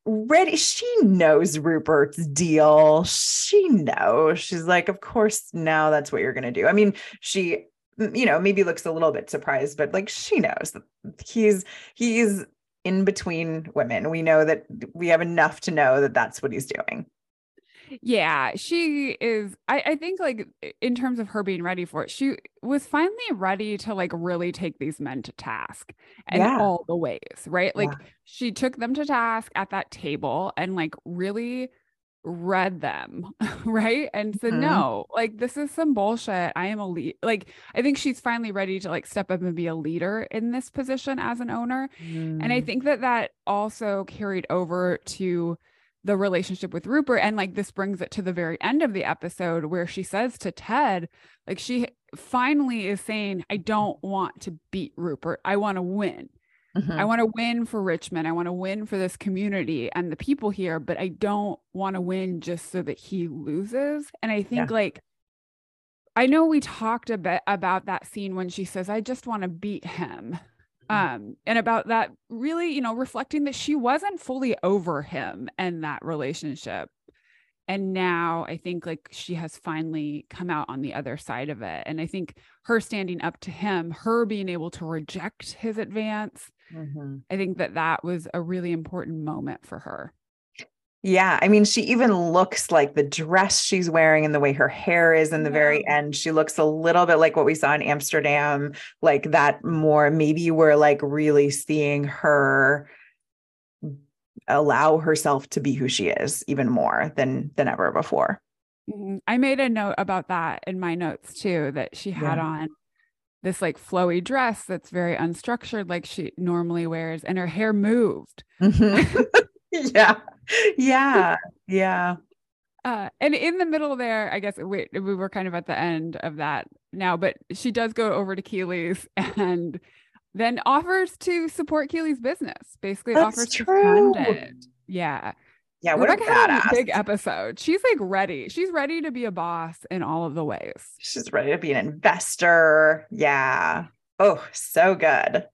ready. She knows Rupert's deal. She knows. She's like, of course, now that's what you're going to do. I mean, she, you know, maybe looks a little bit surprised, but like she knows he's, he's in between women. We know that we have enough to know that that's what he's doing. Yeah, she is. I, I think, like, in terms of her being ready for it, she was finally ready to, like, really take these men to task and yeah. all the ways, right? Like, yeah. she took them to task at that table and, like, really read them, right? And said, mm-hmm. no, like, this is some bullshit. I am a lead. Like, I think she's finally ready to, like, step up and be a leader in this position as an owner. Mm. And I mm. think that that also carried over to, the relationship with Rupert. And like this brings it to the very end of the episode where she says to Ted, like she finally is saying, I don't want to beat Rupert. I want to win. Mm-hmm. I want to win for Richmond. I want to win for this community and the people here, but I don't want to win just so that he loses. And I think yeah. like I know we talked a bit about that scene when she says, I just want to beat him. Mm-hmm. um and about that really you know reflecting that she wasn't fully over him and that relationship and now i think like she has finally come out on the other side of it and i think her standing up to him her being able to reject his advance mm-hmm. i think that that was a really important moment for her yeah. I mean, she even looks like the dress she's wearing and the way her hair is in the yeah. very end. She looks a little bit like what we saw in Amsterdam, like that more. Maybe we're like really seeing her allow herself to be who she is even more than than ever before. Mm-hmm. I made a note about that in my notes too, that she had yeah. on this like flowy dress that's very unstructured, like she normally wears, and her hair moved. Mm-hmm. yeah yeah yeah uh, and in the middle there, I guess we, we were kind of at the end of that now, but she does go over to Keeley's and then offers to support Keeley's business. Basically, That's offers true. to fund it. Yeah. Yeah, what Rebecca a badass. A big episode. She's like ready. She's ready to be a boss in all of the ways. She's ready to be an investor. Yeah. Oh, so good.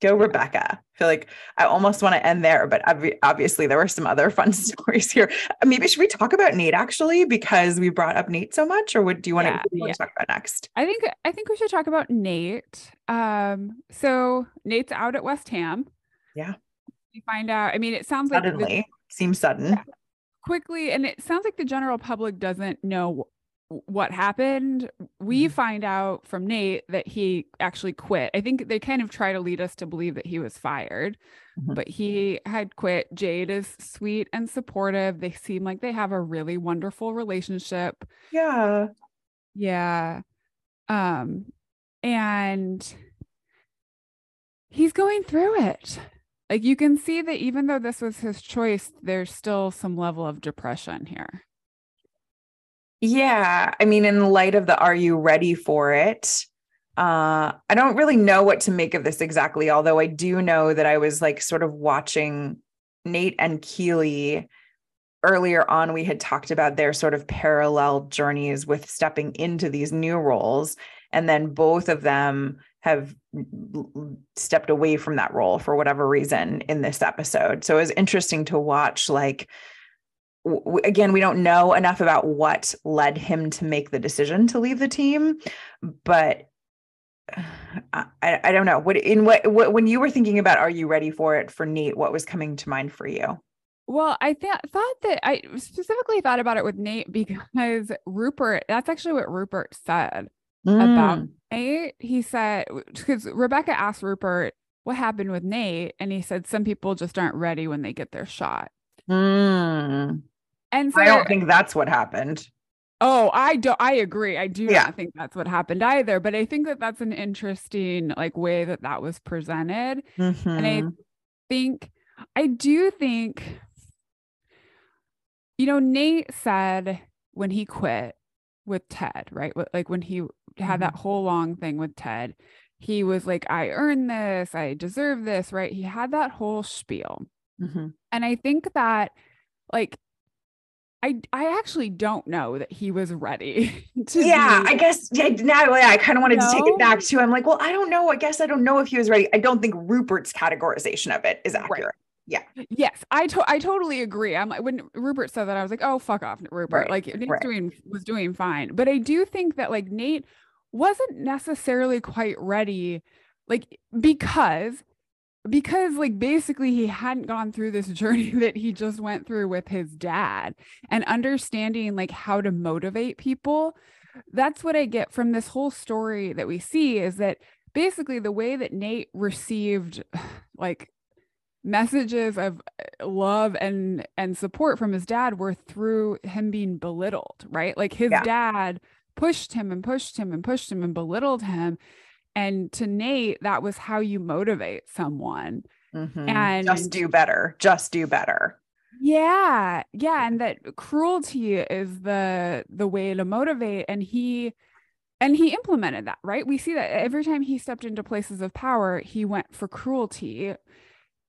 Go Rebecca. I feel like I almost want to end there, but obviously there were some other fun stories here. Maybe should we talk about Nate actually because we brought up Nate so much, or what do you want, yeah, to, yeah. to talk about next? I think I think we should talk about Nate. Um, so Nate's out at West Ham. Yeah. You find out. I mean, it sounds like suddenly seems sudden. Yeah, quickly, and it sounds like the general public doesn't know what happened, we mm-hmm. find out from Nate that he actually quit. I think they kind of try to lead us to believe that he was fired, mm-hmm. but he had quit. Jade is sweet and supportive. They seem like they have a really wonderful relationship. Yeah. Yeah. Um and he's going through it. Like you can see that even though this was his choice, there's still some level of depression here. Yeah. I mean, in light of the are you ready for it? Uh, I don't really know what to make of this exactly, although I do know that I was like sort of watching Nate and Keeley earlier on. We had talked about their sort of parallel journeys with stepping into these new roles. And then both of them have stepped away from that role for whatever reason in this episode. So it was interesting to watch like again, we don't know enough about what led him to make the decision to leave the team, but I, I don't know. What in what, what when you were thinking about are you ready for it? for Nate what was coming to mind for you? Well I th- thought that I specifically thought about it with Nate because Rupert that's actually what Rupert said mm. about Nate. He said because Rebecca asked Rupert what happened with Nate and he said some people just aren't ready when they get their shot mm. And so, I don't think that's what happened. Oh, I do. I agree. I do yeah. not think that's what happened either. But I think that that's an interesting like way that that was presented, mm-hmm. and I mm-hmm. think I do think, you know, Nate said when he quit with Ted, right? Like when he had mm-hmm. that whole long thing with Ted, he was like, "I earned this. I deserve this." Right? He had that whole spiel, mm-hmm. And I think that like I I actually don't know that he was ready to yeah i guess yeah now i kind of wanted to take it back too i'm like well i don't know i guess i don't know if he was ready i don't think rupert's categorization of it is Right. Yeah. Yes, I to- I totally agree. I'm like when Rupert said that, I was like, oh fuck off, Rupert. Right, Like Nate's right. doing was doing fine, but I do think that like Nate wasn't necessarily quite ready, like because because like basically he hadn't gone through this journey that he just went through with his dad and understanding like how to motivate people. That's what I get from this whole story that we see is that basically the way that Nate received like messages of uh, love and and support from his dad were through him being belittled right like his Yeah. dad pushed him and pushed him and pushed him and belittled him and to Nate that was how you motivate someone. Mhm. and just do better. Just do better. Yeah. Yeah. And that cruelty is the the way to motivate. And he and he implemented that right? We see that every time he stepped into places of power he went for cruelty.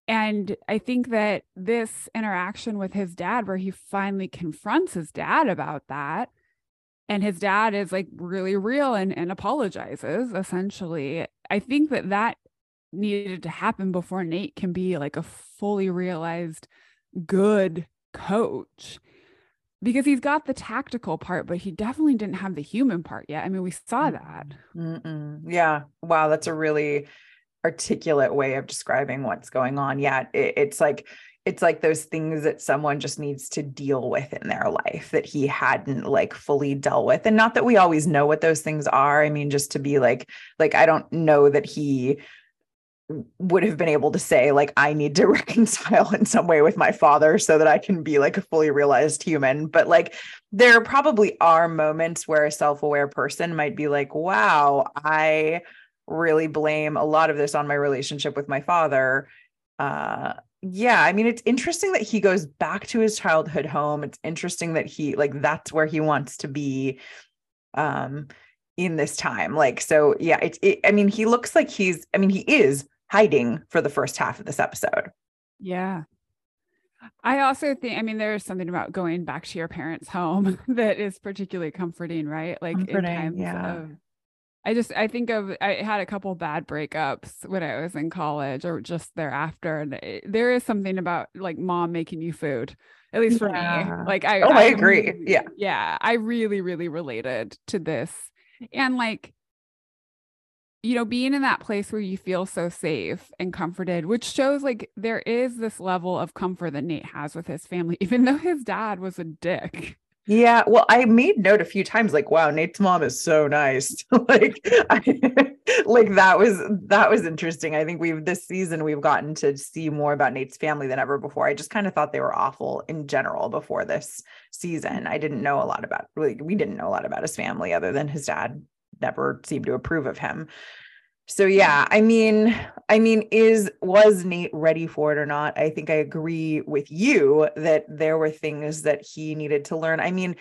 And i think that this interaction with his dad where he finally confronts his dad about that and his dad is like really real and, and apologizes essentially i think that that needed to happen before nate can be like a fully realized good coach because he's got the tactical part, but he definitely didn't have the human part yet. I mean, we saw that. Mm-mm. Yeah. Wow. That's a really articulate way of describing what's going on. Yeah. It, it's like, it's like those things that someone just needs to deal with in their life that he hadn't like fully dealt with. And not that we always know what those things are. I mean, just to be like, like, I don't know that he would have been able to say like i need to reconcile in some way with my father so that i can be like a fully realized human but like there probably are moments where a self-aware person might be like wow i really blame a lot of this on my relationship with my father uh yeah i mean it's interesting that he goes back to his childhood home it's interesting that he like that's where he wants to be um in this time like so yeah it's it, i mean he looks like he's i mean he is hiding for the first half of this episode Yeah. I also think, I mean, there's something about going back to your parents' home that is particularly comforting, right? Like Comforting, in times yeah. of, I just, I think of, I had a couple bad breakups when I was in college or just thereafter. And it, there is something about like mom making you food, at least for Yeah. me. Like, I, Oh, I agree. really- Yeah. Yeah. I really, really related to this. And like, you know, being in that place where you feel so safe and comforted, which shows like there is this level of comfort that Nate has with his family, even though his dad was a dick. Yeah well i made note a few times like wow nate's mom is so nice. Like I, like that was that was interesting. I think we've this season we've gotten to see more about nate's family than ever before. I just kind of thought they were awful in general before this season. I didn't know a lot about like we didn't know a lot about his family other than his dad never seemed to approve of him so yeah i mean i mean is was nate ready for it or not? I think i agree with you that there were things that he needed to learn. I mean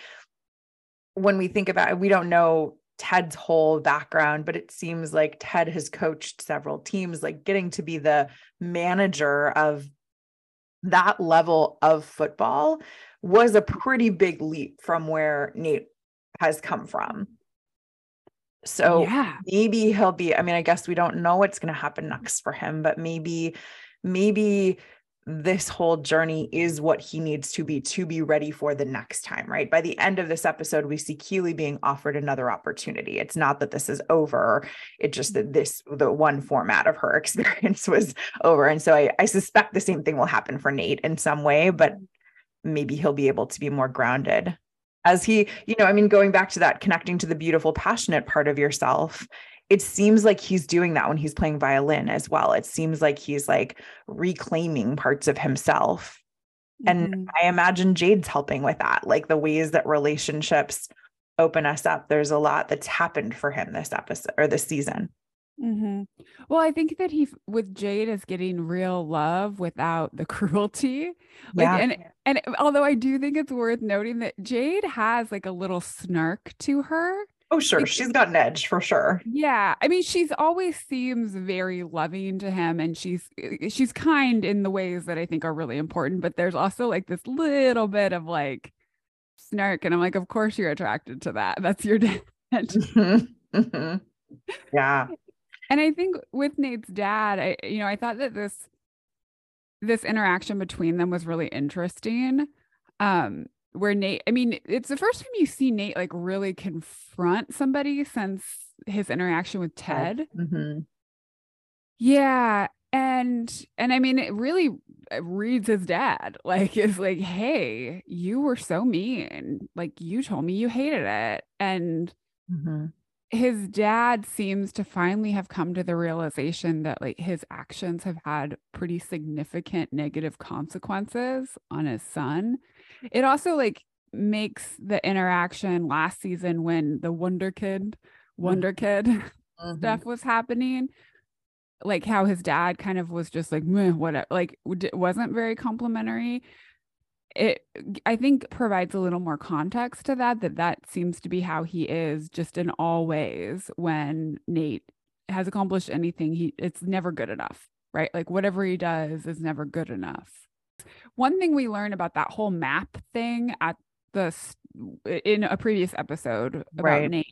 when we think about we don't know ted's whole background but it seems like ted has coached several teams like getting to be the manager of that level of football was a pretty big leap from where nate has come from so yeah. maybe he'll be i mean i guess we don't know what's going to happen next for him but maybe maybe this whole journey is what he needs to be to be ready for the next time right? By the end of this episode we see keeley being offered another opportunity. It's not that this is over it's just that this the one format of her experience was over. And so i, I suspect the same thing will happen for nate in some way but maybe he'll be able to be more grounded as he you know i mean going back to that connecting to the beautiful passionate part of yourself it seems like he's doing that when he's playing violin as well. It seems like he's like reclaiming parts of himself. And Mhm. i imagine jade's helping with that like the ways that relationships open us up. There's a lot that's happened for him this episode or this season Mhm. Well, I think that he with Jade is getting real love without the cruelty. Like, Yeah. and and although I do think it's worth noting that Jade has like a little snark to her, Oh, sure. She's got an edge for sure. Yeah. I mean, she's always seems very loving to him and she's eh, she's kind in the ways that I think are really important, but there's also like this little bit of like snark and I'm like, of course you're attracted to that. That's your dad. Mm-hmm. Mm-hmm. Yeah. And I think with Nate's dad, I you know, I thought that this this interaction between them was really interesting. Um where Nate, I mean, it's the first time you see Nate like really confront somebody since his interaction with Ted. Mm-hmm. Yeah. And and I mean it really reads his dad like is like hey you were so mean like you told me you hated it and Mm-hmm. His dad seems to finally have come to the realization that like his actions have had pretty significant negative consequences on his son. It also like makes the interaction last season when the Wonder Kid, Wonder Kid Mhm. stuff was happening, like how his dad kind of was just like Meh, whatever, like w- wasn't very complimentary. It I think provides a little more context to that. That that seems to be how he is, just in all ways. When Nate has accomplished anything, he it's never good enough, right? Like whatever he does is never good enough. One thing we learn about that whole map thing at the in a previous episode about Right. Nate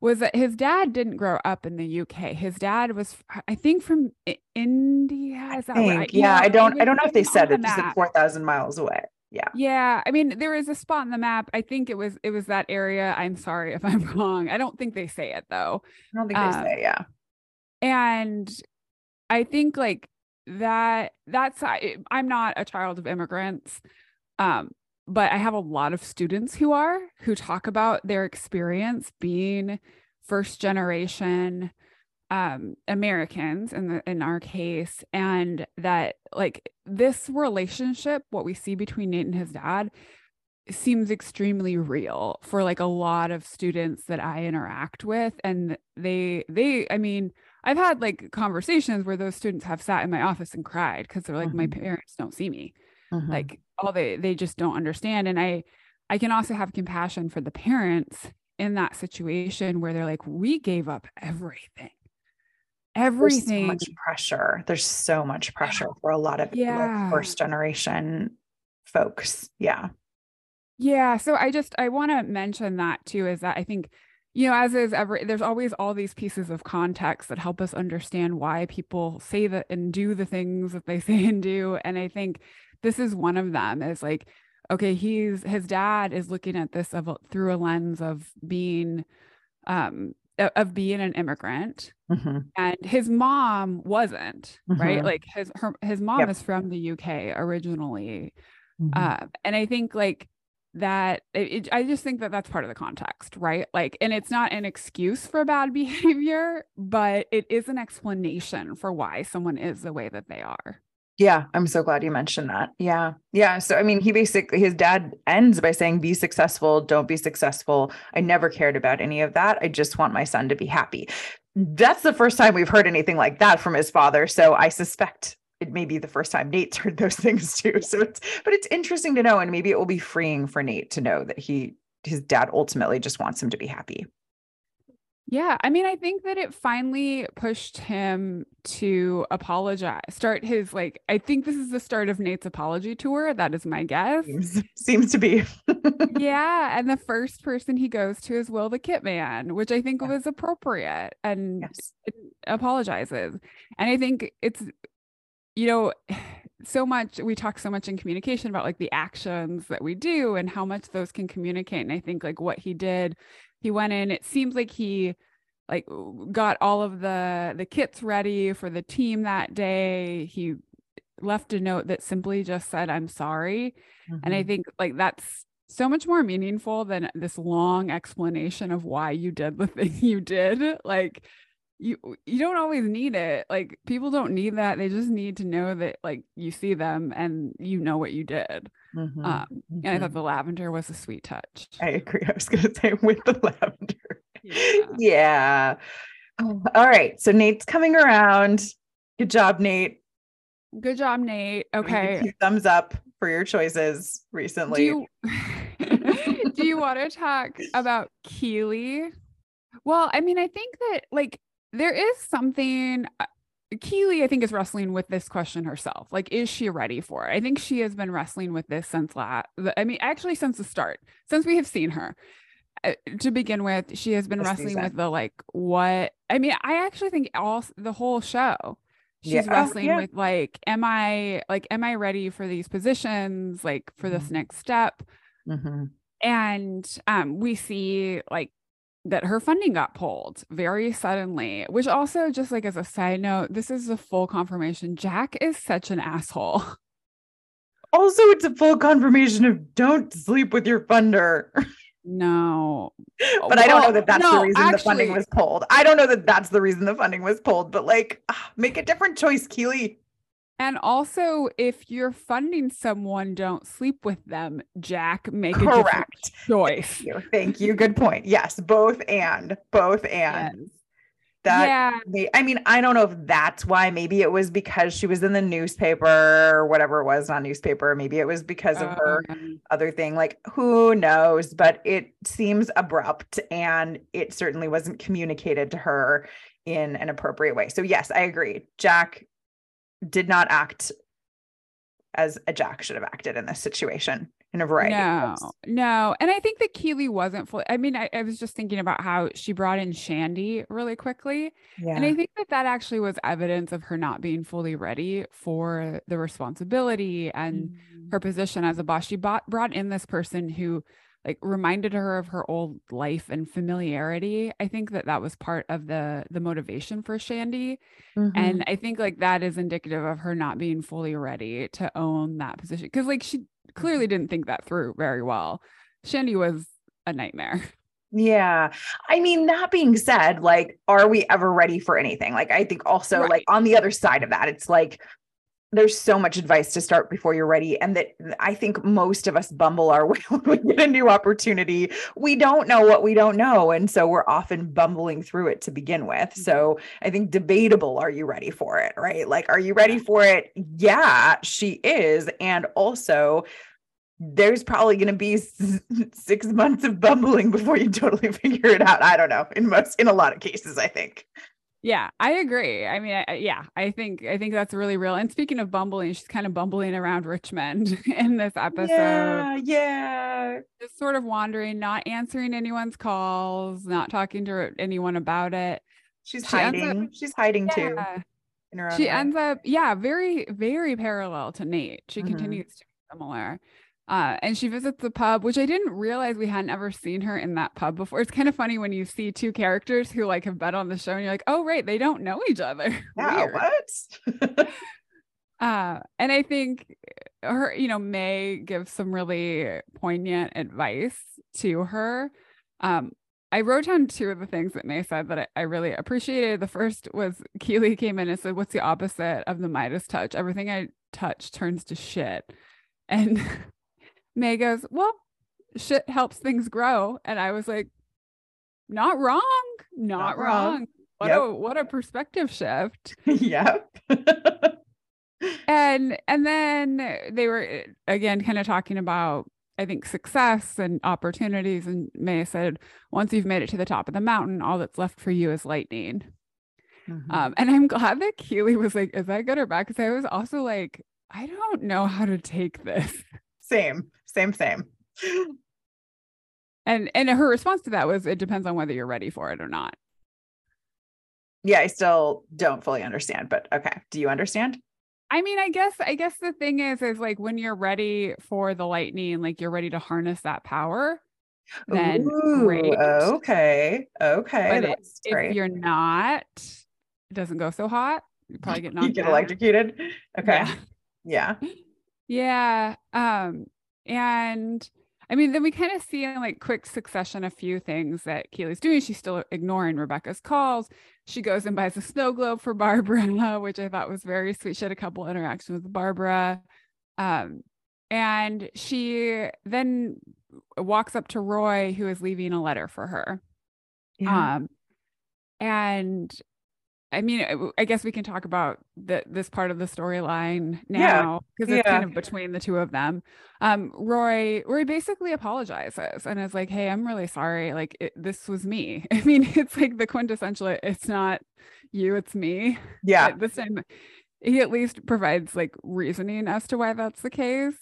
was that his dad didn't grow up in the UK. His dad was, I think, from India. Is that I think, You yeah, know, I don't, I don't know if they said it. Just map. four thousand miles away. Yeah. Yeah, I mean, there is a spot in the map. I think it was it was that area. I'm sorry if I'm wrong. I don't think they say it though. I don't think they Um, say. Yeah. And I think like that that's I, I'm not a child of immigrants. Um but I have a lot of students who are who talk about their experience being first generation um Americans in the in our case and that like this relationship what we see between Nate and his dad seems extremely real for like a lot of students that I interact with and they they I mean I've had like conversations where those students have sat in my office and cried because they're like my Mhm. parents don't see me Mhm. like all they they just don't understand and i i can also have compassion for the parents in that situation where they're like we gave up everything There's everything so much pressure. There's so much pressure for a lot of Yeah. like, first generation folks. Yeah. yeah so i just i want to mention that too is that i think you know as is every there's always all these pieces of context that help us understand why people say that and do the things that they say and do and i think this is one of them is like okay he's his dad is looking at this of through a lens of being um of being an immigrant Mhm. and his mom wasn't right Mhm. like his her his mom Yep. is from the UK originally Mhm. uh, and I think like that it, it- I just think that that's part of the context right like and it's not an excuse for bad behavior but it is an explanation for why someone is the way that they are Yeah, I'm so glad you mentioned that. Yeah. Yeah. So, I mean, he basically, his dad ends by saying, be successful, don't be successful. I never cared about any of that. I just want my son to be happy. That's the first time we've heard anything like that from his father. So, I suspect it may be the first time Nate's heard those things too. So, it's, but it's interesting to know. And maybe it will be freeing for Nate to know that he, his dad ultimately just wants him to be happy. Yeah I mean I think that it finally pushed him to apologize start his like I think this is the start of Nate's apology tour that is my guess Seems, seems to be. yeah and the first person he goes to is Will the Kit Man which I think Yeah. was appropriate and yes. apologizes. And I think it's, you know, so much, we talk so much in communication about like the actions that we do and how much those can communicate. And I think like what he did, he went in, it seems like he like got all of the the kits ready for the team that day. He left a note that simply just said, I'm sorry. And I Mhm. think like that's so much more meaningful than this long explanation of why you did the thing you did. Like you you don't always need it. Like people don't need that. They just need to know that like you see them and you know what you did. Mhm. Um, and I Mhm. thought the lavender was a sweet touch. I agree. I was going to say with the lavender. Yeah. Yeah. Oh, All right. So Nate's coming around. Good job, Nate. Good job, Nate. I'm gonna give Okay. Thumbs up for your choices Do recently. you do you want to talk about Keeley? Well, I mean, I think that like there is something Keeley, I think, is wrestling with this question herself. Like, is she ready for it? I think she has been wrestling with this since last, I mean, actually, since the start, since we have seen her. Uh, to begin with, she has been this wrestling with the like, what? I mean, I actually think all the whole show, she's yeah. Oh, wrestling oh, yeah. with like, am I like, am I ready for these positions? Like, for this mm-hmm. next step? Mm-hmm. And um, we see like that her funding got pulled very suddenly, which also just like as a side note, this is a full confirmation. Jack is such an asshole. Also, it's a full confirmation of don't sleep with your funder. No. But well, I don't know that that's no, the reason actually, the funding was pulled. I don't know that that's the reason the funding was pulled, but like ah, make a different choice, Keeley. And also, if you're funding someone, don't sleep with them, Jack. Make Correct. a choice. Thank you. Thank you. Good point. Yes, both and both and. Yes. That yeah. I mean, I don't know if that's why. Maybe it was because she was in the newspaper or whatever it was, not newspaper. Maybe it was because of her um. other thing. Like, who knows? But it seems abrupt and it certainly wasn't communicated to her in an appropriate way. So, yes, I agree. Jack did not act as a Jack should have acted in this situation in a variety. No, no. And I think that Keeley wasn't fully, I mean, I, I, was just thinking about how she brought in Shandy really quickly. Yeah. And I think that that actually was evidence of her not being fully ready for the responsibility and mm-hmm. her position as a boss. She bought, brought in this person who like reminded her of her old life and familiarity i think that that was part of the the motivation for shandy mm-hmm. and i think like that is indicative of her not being fully ready to own that position because like she clearly didn't think that through very well shandy was a nightmare Yeah. I mean, that being said, like, are we ever ready for anything? Like, I think also, right. like, on the other side of that, it's like, there's so much advice to start before you're ready and that i think most of us bumble our way when we get a new opportunity. We don't know what we don't know and so we're often bumbling through it to begin with. Mm-hmm. so i think debatable are you ready for it right? Like are you ready for it? Yeah she is and also there's probably going to be six months of bumbling before you totally figure it out. I don't know in most in a lot of cases i think yeah, I agree. I mean, I, yeah, I think I think that's really real. And speaking of bumbling, she's kind of bumbling around Richmond in this episode. Yeah, yeah. Just sort of wandering, not answering anyone's calls, not talking to anyone about it. She's she hiding. Up, she's hiding yeah. too. she way. ends up, yeah, very, very parallel to Nate. She mm-hmm. continues to be similar. Uh, and she visits the pub, which I didn't realize we hadn't ever seen her in that pub before. It's kind of funny when you see two characters who like have been on the show and you're like, oh, right, they don't know each other. Yeah, what? uh, and I think her, you know, Mae gives some really poignant advice to her. Um, I wrote down two of the things that Mae said that I, I, really appreciated. The first was Keeley came in and said, What's the opposite of the Midas touch? Everything I touch turns to shit. And Mae goes, Well, shit helps things grow. And I was like, Not wrong. Not, not wrong. wrong. What yep. a what a perspective shift. yep. and and then they were again kind of talking about I think success and opportunities. And Mae said, once you've made it to the top of the mountain, all that's left for you is lightning. Mm-hmm. Um, and I'm glad that Keeley was like, is that good or bad? Because I was also like, I don't know how to take this. Same same, same. And and her response to that was it depends on whether you're ready for it or not. Yeah, I still don't fully understand, but okay. Do you understand? I mean, I guess I guess the thing is is like when you're ready for the lightning, like you're ready to harness that power, then Ooh, great. Okay. Okay. But if you're not, it doesn't go so hot. You probably get knocked you get electrocuted. Okay. Yeah. yeah. Yeah. Um, and I mean, then we kind of see in like quick succession a few things that Keeley's doing. She's still ignoring Rebecca's calls. She goes and buys a snow globe for Barbara, which I thought was very sweet. She had a couple interactions with Barbara. Um, and she then walks up to Roy, who is leaving a letter for her. Yeah. Um, and I mean, I guess we can talk about the, this part of the storyline now because yeah. it's yeah. kind of between the two of them. Um, Roy, Roy basically apologizes and is like, "Hey, I'm really sorry. Like, it, this was me. I mean, it's like the quintessential. It's not you, it's me. Yeah. this time, he at least provides like reasoning as to why that's the case.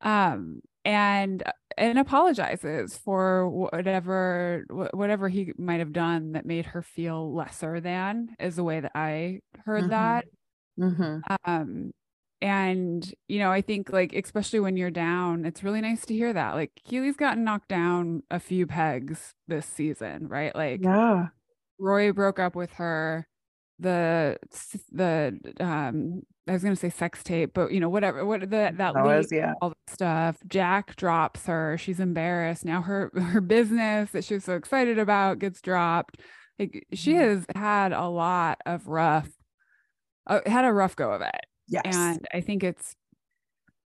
Um, and and apologizes for whatever whatever he might have done that made her feel lesser than is the way that I heard mm-hmm. that. Mm-hmm. Um, and you know, I think like especially when you're down, it's really nice to hear that. Like Keeley's gotten knocked down a few pegs this season, right? Like, yeah, Roy broke up with her the the um I was gonna say sex tape, but you know, whatever what the that was, yeah. all the stuff. Jack drops her. She's embarrassed. Now her her business that she was so excited about gets dropped. Like she mm-hmm. has had a lot of rough uh, had a rough go of it. Yes. And I think it's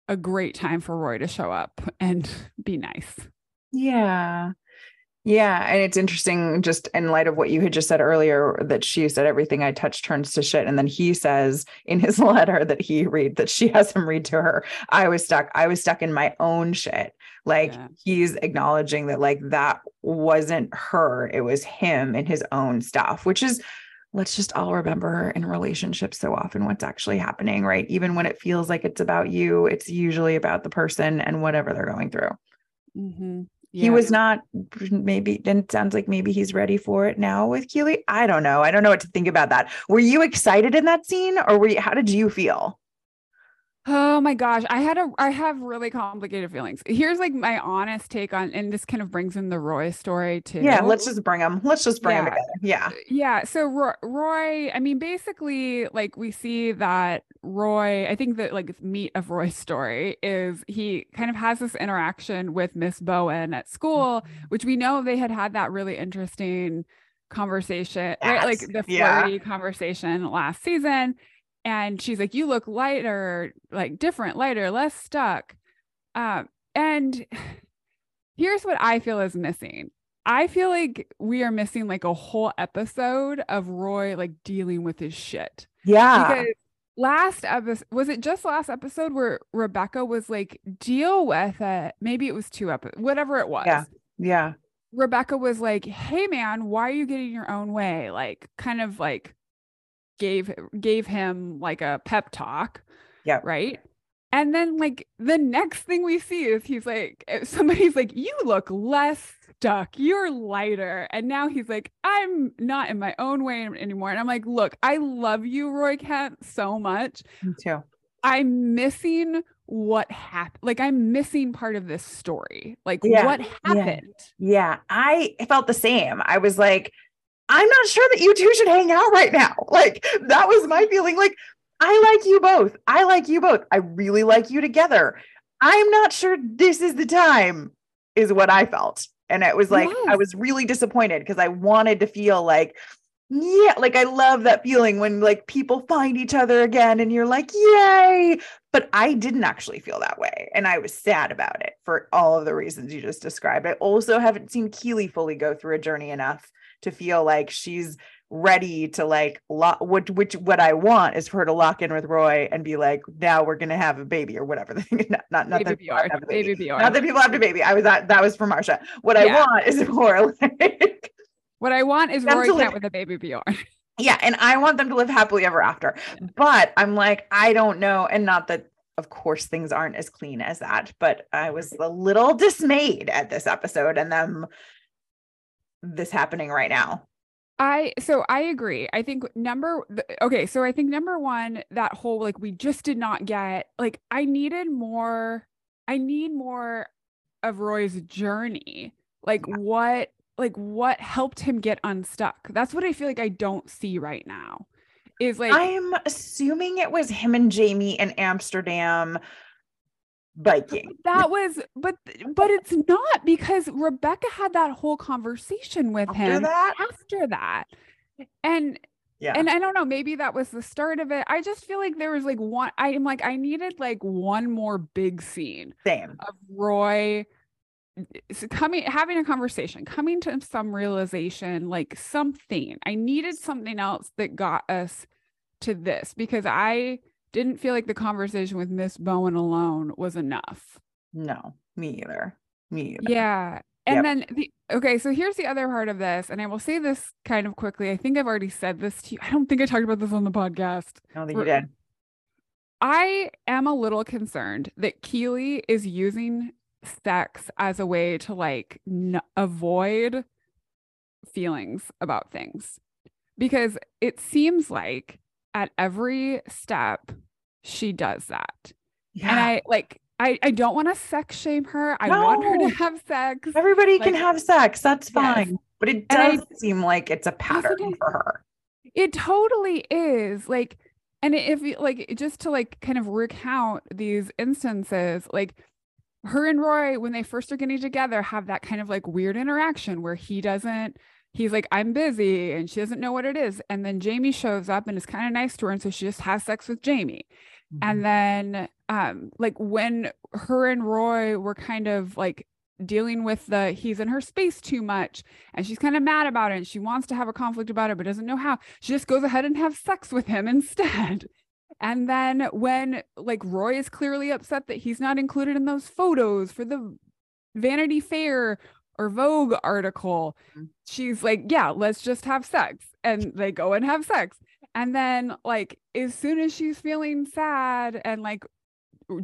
a great time for Roy to show up and be nice. Yeah. Yeah, and it's interesting just in light of what you had just said earlier that she said everything I touch turns to shit and then he says in his letter that he read that she has him read to her. I was stuck I was stuck in my own shit. Like yeah. he's acknowledging that like that wasn't her, it was him and his own stuff, which is let's just all remember in relationships so often what's actually happening, right? Even when it feels like it's about you, it's usually about the person and whatever they're going through. Mm-hmm yeah. he was not maybe then it sounds like maybe he's ready for it now with Keeley. I don't know. I don't know what to think about that. Were you excited in that scene or were you how did you feel? Oh my gosh, I had a I have really complicated feelings. Here's like my honest take on and this kind of brings in the Roy story too. Yeah, let's just bring them. Let's just bring yeah. them together. Yeah. Yeah, so Roy, Roy, I mean basically like we see that Roy, I think that like meat of Roy's story is he kind of has this interaction with Miss Bowen at school, mm-hmm. which we know they had had that really interesting conversation, yes. right? Like the flirty yeah. conversation last season and she's like you look lighter like different lighter less stuck. Um and here's what i feel is missing. I feel like we are missing like a whole episode of roy like dealing with his shit. Yeah. Because last episode was it just last episode where rebecca was like deal with it. Maybe it was two episodes whatever it was. Yeah. Yeah. Rebecca was like hey man why are you getting your own way? Like kind of like gave gave him like a pep talk. Yeah. Right. And then like the next thing we see is he's like eh, somebody's like you look less stuck. You're lighter. And now he's like I'm not in my own way anymore. And I'm like, "Look, I love you Roy Kent so much." Me too. I'm missing what happened. Like I'm missing part of this story. Like yeah, what happened? Yeah. yeah. I felt the same. I was like I'm not sure that you two should hang out right now. Like that was my feeling. Like I like you both. I like you both. I really like you together. I'm not sure this is the time, is what I felt. And it was like, yes. I was really disappointed because I wanted to feel like, yeah, like I love that feeling when like people find each other again and you're like, yay. But I didn't actually feel that way. And I was sad about it for all of the reasons you just described. I also haven't seen Keeley fully go through a journey enough to feel like she's ready to like lock what which what I want is for her to lock in with Roy and be like, now we're gonna have a baby or whatever the thing. Not not, not baby that BR, baby. baby BR. Not that people have a baby. I was that that was for Marsha. What yeah. I want is for like what I want is Roy Kent with a baby Bjorn. Yeah, and I want them to live happily ever after. But I'm like, I don't know, and not that of course things aren't as clean as that, but I was a little dismayed at this episode and them this happening right now. I so I agree. I think number okay, so I think number 1 that whole like we just did not get like I needed more I need more of Roy's journey. Like yeah. what like what helped him get unstuck. That's what I feel like I don't see right now. Is like I'm assuming it was him and Jamie in Amsterdam biking. That was, but but it's not because Rebecca had that whole conversation with after him that? after that, and yeah, and I don't know, maybe that was the start of it. I just feel like there was like one. I'm like, I needed like one more big scene. Same of Roy coming having a conversation coming to some realization like something i needed something else that got us to this because i didn't feel like the conversation with miss bowen alone was enough. No me either. Me either. yeah. And Yep. then the okay so here's the other part of this and i will say this kind of quickly. I think i've already said this to you. I don't think i talked about this on the podcast. I don't think you did. I am a little concerned that Keeley is using sex as a way to like n- avoid feelings about things. Because it seems like at every step she does that. Yeah. And I like I I don't want to sex shame her. I want her to have sex. Everybody can have sex. That's Yes. fine. But it And I- does seem like it's a pattern it? for her. It totally is. Like, and if you like, just to like kind of recount these instances, like her and Roy, when they first are getting together, have that kind of like weird interaction where he doesn't, he's like, I'm busy, and she doesn't know what it is. And then Jamie shows up and is kind of nice to her. And so she just has sex with Jamie. Mhm. And then, um, like when her and Roy were kind of like dealing with the he's in her space too much and she's kind of mad about it and she wants to have a conflict about it but doesn't know how she just goes ahead and have sex with him instead and then when like roy is clearly upset that he's not included in those photos for the vanity fair or vogue article Mhm. she's like yeah let's just have sex and they go and have sex and then like as soon as she's feeling sad and like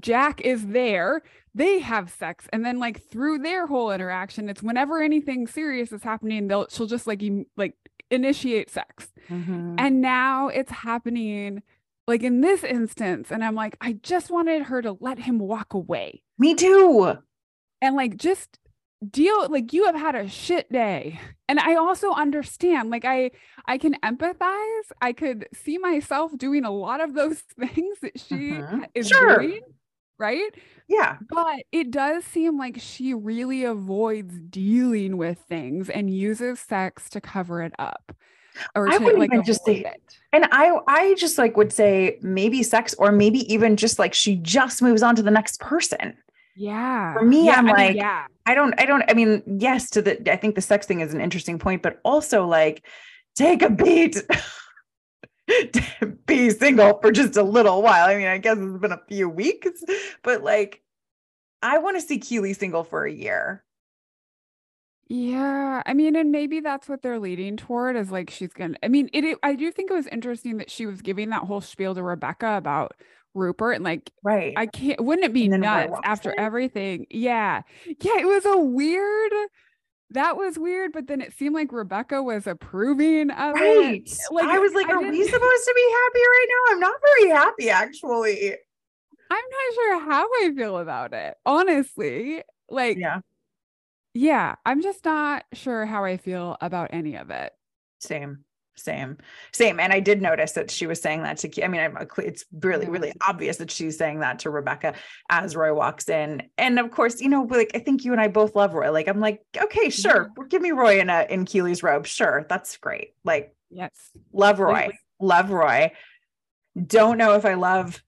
Jack is there, they have sex. And then like through their whole interaction, it's whenever anything serious is happening, they'll she'll just like em- like initiate sex. Mhm. And now it's happening like in this instance. And I'm like, I just wanted her to let him walk away Me too. and like just deal like you have had a shit day and i also understand like i i can empathize i could see myself doing a lot of those things that she Mhm. is Sure. doing right Yeah. but it does seem like she really avoids dealing with things and uses sex to cover it up or I to wouldn't like even just say- it. And I I just like would say maybe sex or maybe even just like she just moves on to the next person. Yeah For me, Yeah, I'm I mean, like, yeah I don't I don't I mean, yes, to the I think the sex thing is an interesting point, but also like take a beat. Be single for just a little while. I mean, I guess it's been a few weeks, but like I want to see Keeley single for a year. Yeah, I mean, and maybe that's what they're leading toward is like she's gonna. I mean, it- I do think it was interesting that she was giving that whole spiel to Rebecca about Rupert and like Right. I can't. Wouldn't it be And then Roy nuts after in. everything? Yeah, yeah. It was a weird. That was weird, but then it seemed like Rebecca was approving of it. like, I was like, I are we supposed to be happy right now? I'm not very happy actually. I'm not sure how I feel about it, honestly. Like, Yeah. yeah, I'm just not sure how I feel about any of it. Same, same, same. And I did notice that she was saying that to, I mean, I'm, uh, it's really, really mm-hmm. obvious that she's saying that to Rebecca as Roy walks in. And of course, you know, like, I think you and I both love Roy. Like, I'm like, okay, sure. Mm-hmm. Give me Roy in a, in Keeley's robe. Sure. That's great. Like, Yes. love Roy, love Roy. Don't know if I love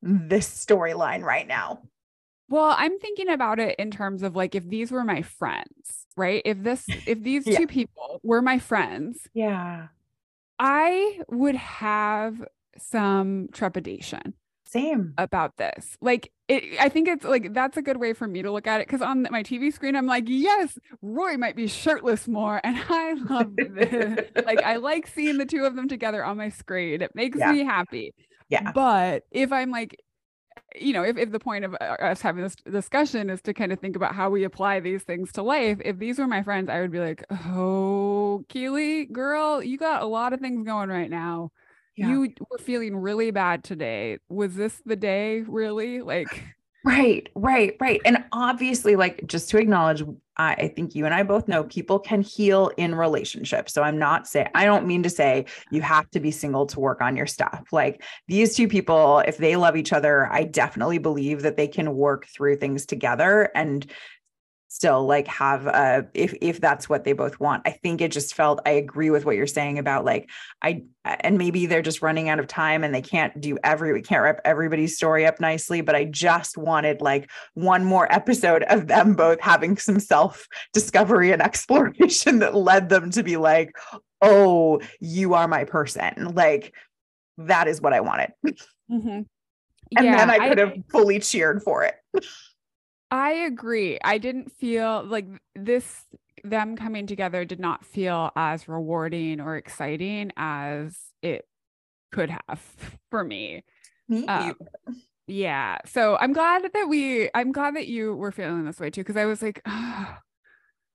this storyline right now. Well, I'm thinking about it in terms of like if these were my friends, right? If this if these Yeah. two people were my friends, Yeah. I would have some trepidation Same. about this. Like it I think it's like that's a good way for me to look at it cuz on my TV screen I'm like, "Yes, Roy might be shirtless more." And I love this. like I like seeing the two of them together on my screen. It makes Yeah. me happy. Yeah. But if I'm like, you know, if, if the point of uh, us having this discussion is to kind of think about how we apply these things to life, if these were my friends, I would be like, oh, Keeley, girl, you got a lot of things going right now. Yeah. You were feeling really bad today. Was this the day, really? Like, Right, right, right. And obviously, like just to acknowledge, I, I think you and I both know people can heal in relationships. So I'm not saying, I don't mean to say you have to be single to work on your stuff. Like these two people, if they love each other, I definitely believe that they can work through things together and still like have a if if that's what they both want. I think it just felt I agree with what you're saying about like I and maybe they're just running out of time and they can't do every we can't wrap everybody's story up nicely, but I just wanted like one more episode of them both having some self discovery and exploration that led them to be like, "Oh, you are my person." Like that is what I wanted. Mm-hmm. And yeah, then I could have fully cheered for it. I agree. I didn't feel like this them coming together did not feel as rewarding or exciting as it could have for me. Me um, yeah. So I'm glad that we I'm glad that you were feeling this way too because I was like oh,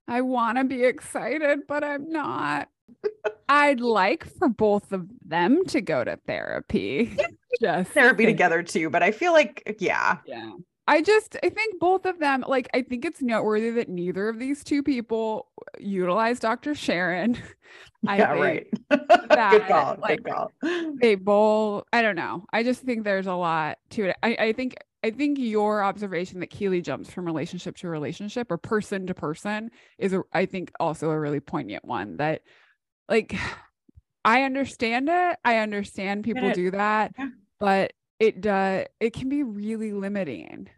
I want to be excited but I'm not. I'd like for both of them to go to therapy. Just therapy together too, but I feel like yeah. Yeah. I just I think both of them like I think it's noteworthy that neither of these two people utilize Dr. Sharon. yeah, right. that, good call. Like, good call. They both I don't know. I just think there's a lot to it. I, I think I think your observation that Keeley jumps from relationship to relationship or person to person is a, I think also a really poignant one that like I understand it. I understand people do that, yeah. but it does it can be really limiting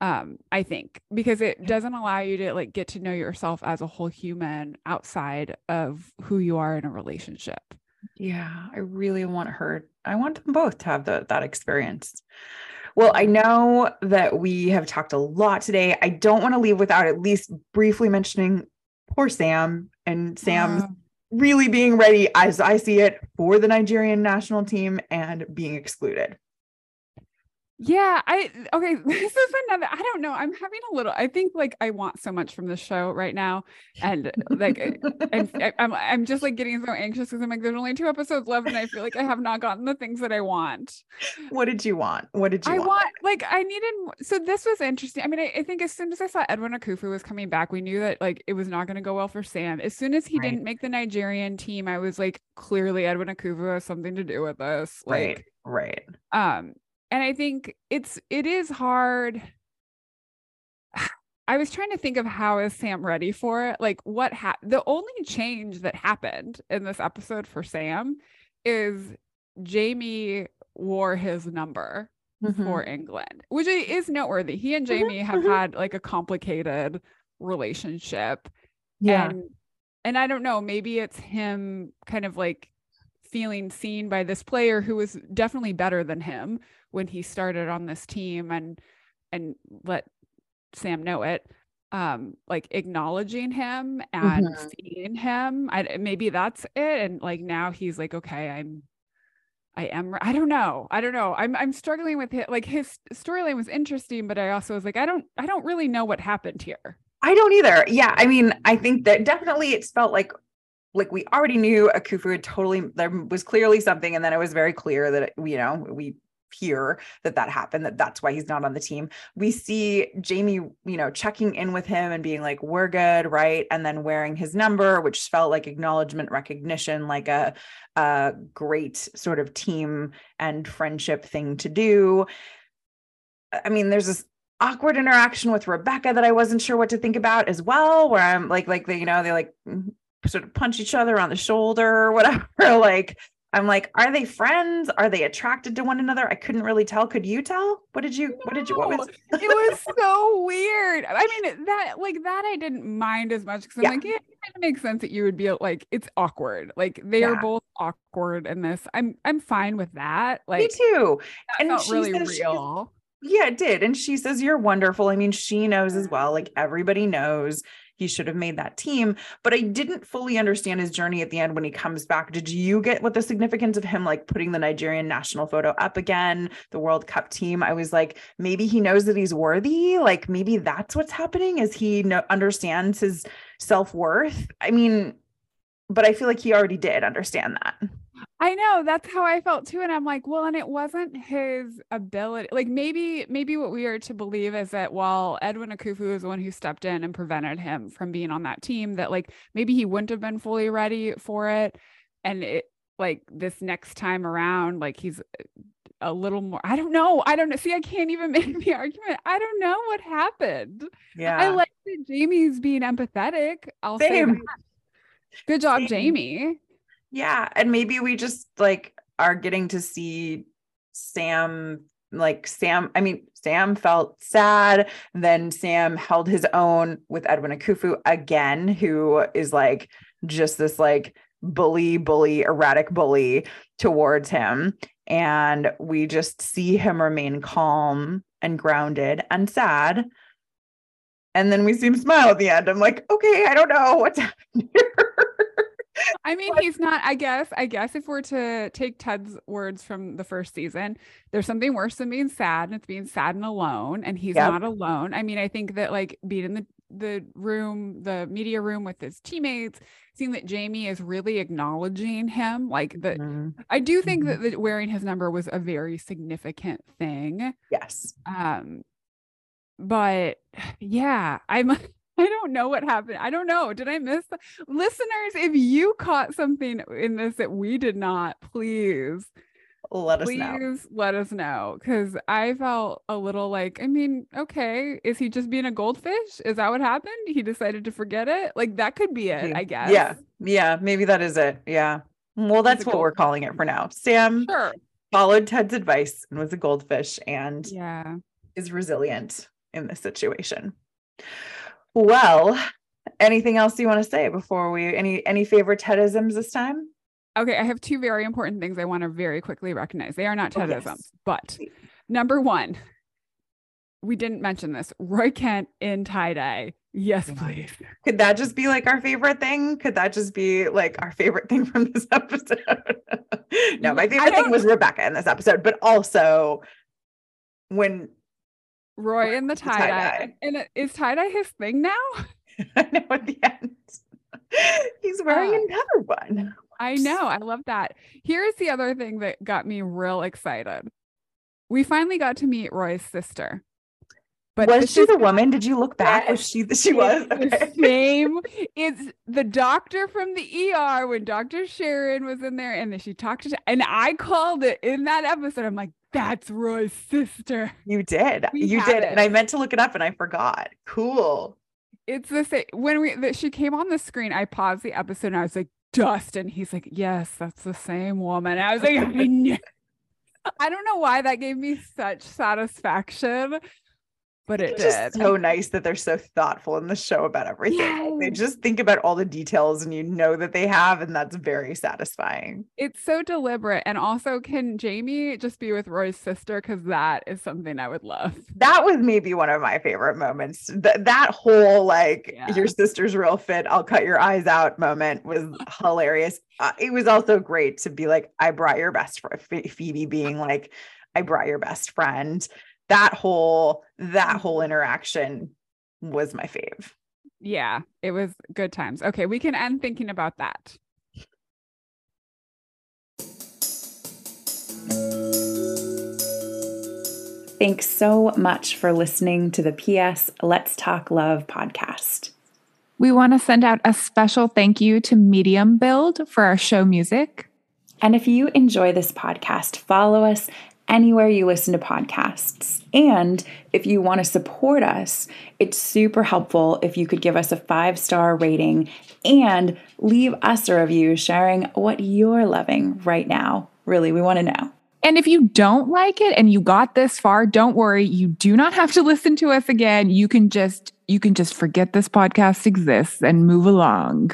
um i think because it doesn't allow you to like get to know yourself as a whole human outside of who you are in a relationship. Yeah i really want her i want them both to have the, that experience. Well i know that we have talked a lot today. I don't want to leave without at least briefly mentioning poor sam and sam's uh, really being ready as i see it for the nigerian national team and being excluded yeah, I okay. This is another. I don't know. I'm having a little. I think like I want so much from the show right now, and like, and I'm I'm just like getting so anxious because I'm like, there's only two episodes left, and I feel like I have not gotten the things that I want. What did you want? What did you? I want? want like I needed. So this was interesting. I mean, I, I think as soon as I saw Edwin Akufo was coming back, we knew that like it was not going to go well for Sam. As soon as he right. didn't make the Nigerian team, I was like, clearly Edwin Akufo has something to do with this. Like, right. Right. Um and I think it's it is hard. I was trying to think of how is Sam ready for it? Like what ha- the only change that happened in this episode for Sam is Jamie wore his number mm-hmm. for England, which is noteworthy. He and mm-hmm, Jamie have mm-hmm. had like a complicated relationship. Yeah. And and I don't know, maybe it's him kind of like feeling seen by this player who was definitely better than him when he started on this team and and let Sam know it um like acknowledging him and mm-hmm. seeing him. I, maybe that's it. And like now he's like okay i'm i am i don't know. I don't know. I'm i'm struggling with it like his storyline was interesting but i also was like i don't i don't really know what happened here. I don't either. Yeah i mean i think that definitely it's felt like like we already knew Akufo had totally there was clearly something and then it was very clear that you know we hear that that happened that that's why he's not on the team. We see jamie you know checking in with him and being like we're good right? And then wearing his number which felt like acknowledgement recognition like a, a great sort of team and friendship thing to do. I mean there's this awkward interaction with rebecca that i wasn't sure what to think about as well where i'm like like they you know they like sort of punch each other on the shoulder or whatever like I'm like, are they friends? Are they attracted to one another? I couldn't really tell. Could you tell? What did you, no, what did you, what was? it was so weird. I mean, that, like that, I didn't mind as much because I'm yeah. like, yeah, it kind of makes sense that you would be like, it's awkward. Like they yeah. are both awkward in this. I'm, I'm fine with that. Like, me too. and felt really real. Yeah, it did. And she says, You're wonderful. I mean, she knows as well. Like everybody knows he should have made that team. But I didn't fully understand his journey at the end when he comes back. Did you get what the significance of him like putting the Nigerian national photo up again, the World Cup team? I was like, maybe he knows that he's worthy. Like maybe that's what's happening is he no- understands his self worth. I mean, but I feel like he already did understand that. I know that's how I felt too. And I'm like, well, and it wasn't his ability. Like maybe, maybe what we are to believe is that while Edwin Akufo is the one who stepped in and prevented him from being on that team, that like maybe he wouldn't have been fully ready for it. And it like this next time around, like he's a little more. I don't know. I don't know. See, I can't even make the argument. I don't know what happened. Yeah. I like that Jamie's being empathetic. I'll say that. Good job, Same. Jamie. Yeah. And maybe we just like are getting to see Sam, like Sam, I mean, Sam felt sad. Then Sam held his own with Edwin Akufo again, who is like just this like bully, bully, erratic bully towards him. And we just see him remain calm and grounded and sad. And then we see him smile at the end. I'm like, okay, I don't know what's happening here. I mean, he's not, I guess, I guess if we're to take Ted's words from the first season, there's something worse than being sad, and it's being sad and alone. And he's Yep. not alone. I mean, I think that like being in the the room, the media room with his teammates, seeing that Jamie is really acknowledging him, like the Mhm. I do think Mhm. that the wearing his number was a very significant thing. Yes. Um, but yeah, I'm I don't know what happened. I don't know. Did I miss the- listeners? If you caught something in this that we did not, please, Let us please know. let us know. Because I felt a little like, I mean, okay, is he just being a goldfish? Is that what happened? He decided to forget it. Like that could be it. I guess. Yeah. Yeah. Maybe that is it. Yeah. Well, that's what we're calling it for now. Sam Sure. followed Ted's advice and was a goldfish and Yeah. is resilient in this situation. Well, anything else you want to say before we any any favorite Tedisms this time? Okay, I have two very important things I want to very quickly recognize. They are not Oh, Tedisms, yes. but number one, we didn't mention this. Roy Kent in tie dye. Yes, please. Could that just be like our favorite thing? Could that just be like our favorite thing from this episode? no, my favorite thing was Rebecca in this episode, but also when Roy in the tie dye. tie-dye. And is tie dye his thing now? I know at the end he's wearing Uh, another one. I know. I love that. Here's the other thing that got me real excited. We finally got to meet Roy's sister. But was she is the woman? Did you look back? Was she? She was. Okay. the same. It's the doctor from the ER when Dr. Sharon was in there and then she talked to and I called it in that episode. I'm like, that's Roy's sister. You did. We you did. And. I meant to look it up and I forgot. Cool. It's the same when we that she came on the screen, I paused the episode and I was like, Dustin. He's like, Yes, that's the same woman. I was like, I knew. I don't know why that gave me such satisfaction, but it It's just did. so nice that they're so thoughtful in the show about everything. Like, They just think about all the details and you know that they have, and that's very satisfying. it's so deliberate. And also, can Jamie just be with Roy's sister? Because that is something I would love. That was maybe one of my favorite moments. Th- that whole like Yeah. your sister's real fit, I'll cut your eyes out moment was hilarious. Uh, it was also great to be like, I brought your best friend, Phoebe being like, I brought your best friend. That whole that mm-hmm. whole interaction was my fave. Yeah, it was good times. Okay, we can end thinking about that. Thanks so much for listening to the PS Let's Talk Love podcast. We want to send out a special thank you to Medium Build for our show music. And if you enjoy this podcast, follow us anywhere you listen to podcasts. And if you want to support us, it's super helpful if you could give us a five star rating and leave us a review sharing what you're loving right now. Really, we want to know. And if you don't like it and you got this far, don't worry, you do not have to listen to us again. You can just you can just forget this podcast exists and move along.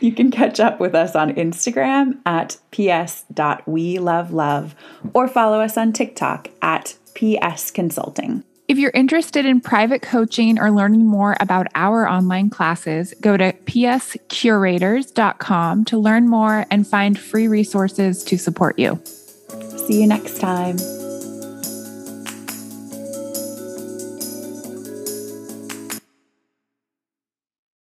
You can catch up with us on Instagram at ps.welovelove or follow us on TikTok at PS Consulting. If you're interested in private coaching or learning more about our online classes, go to pscurators.com to learn more and find free resources to support you. See you next time.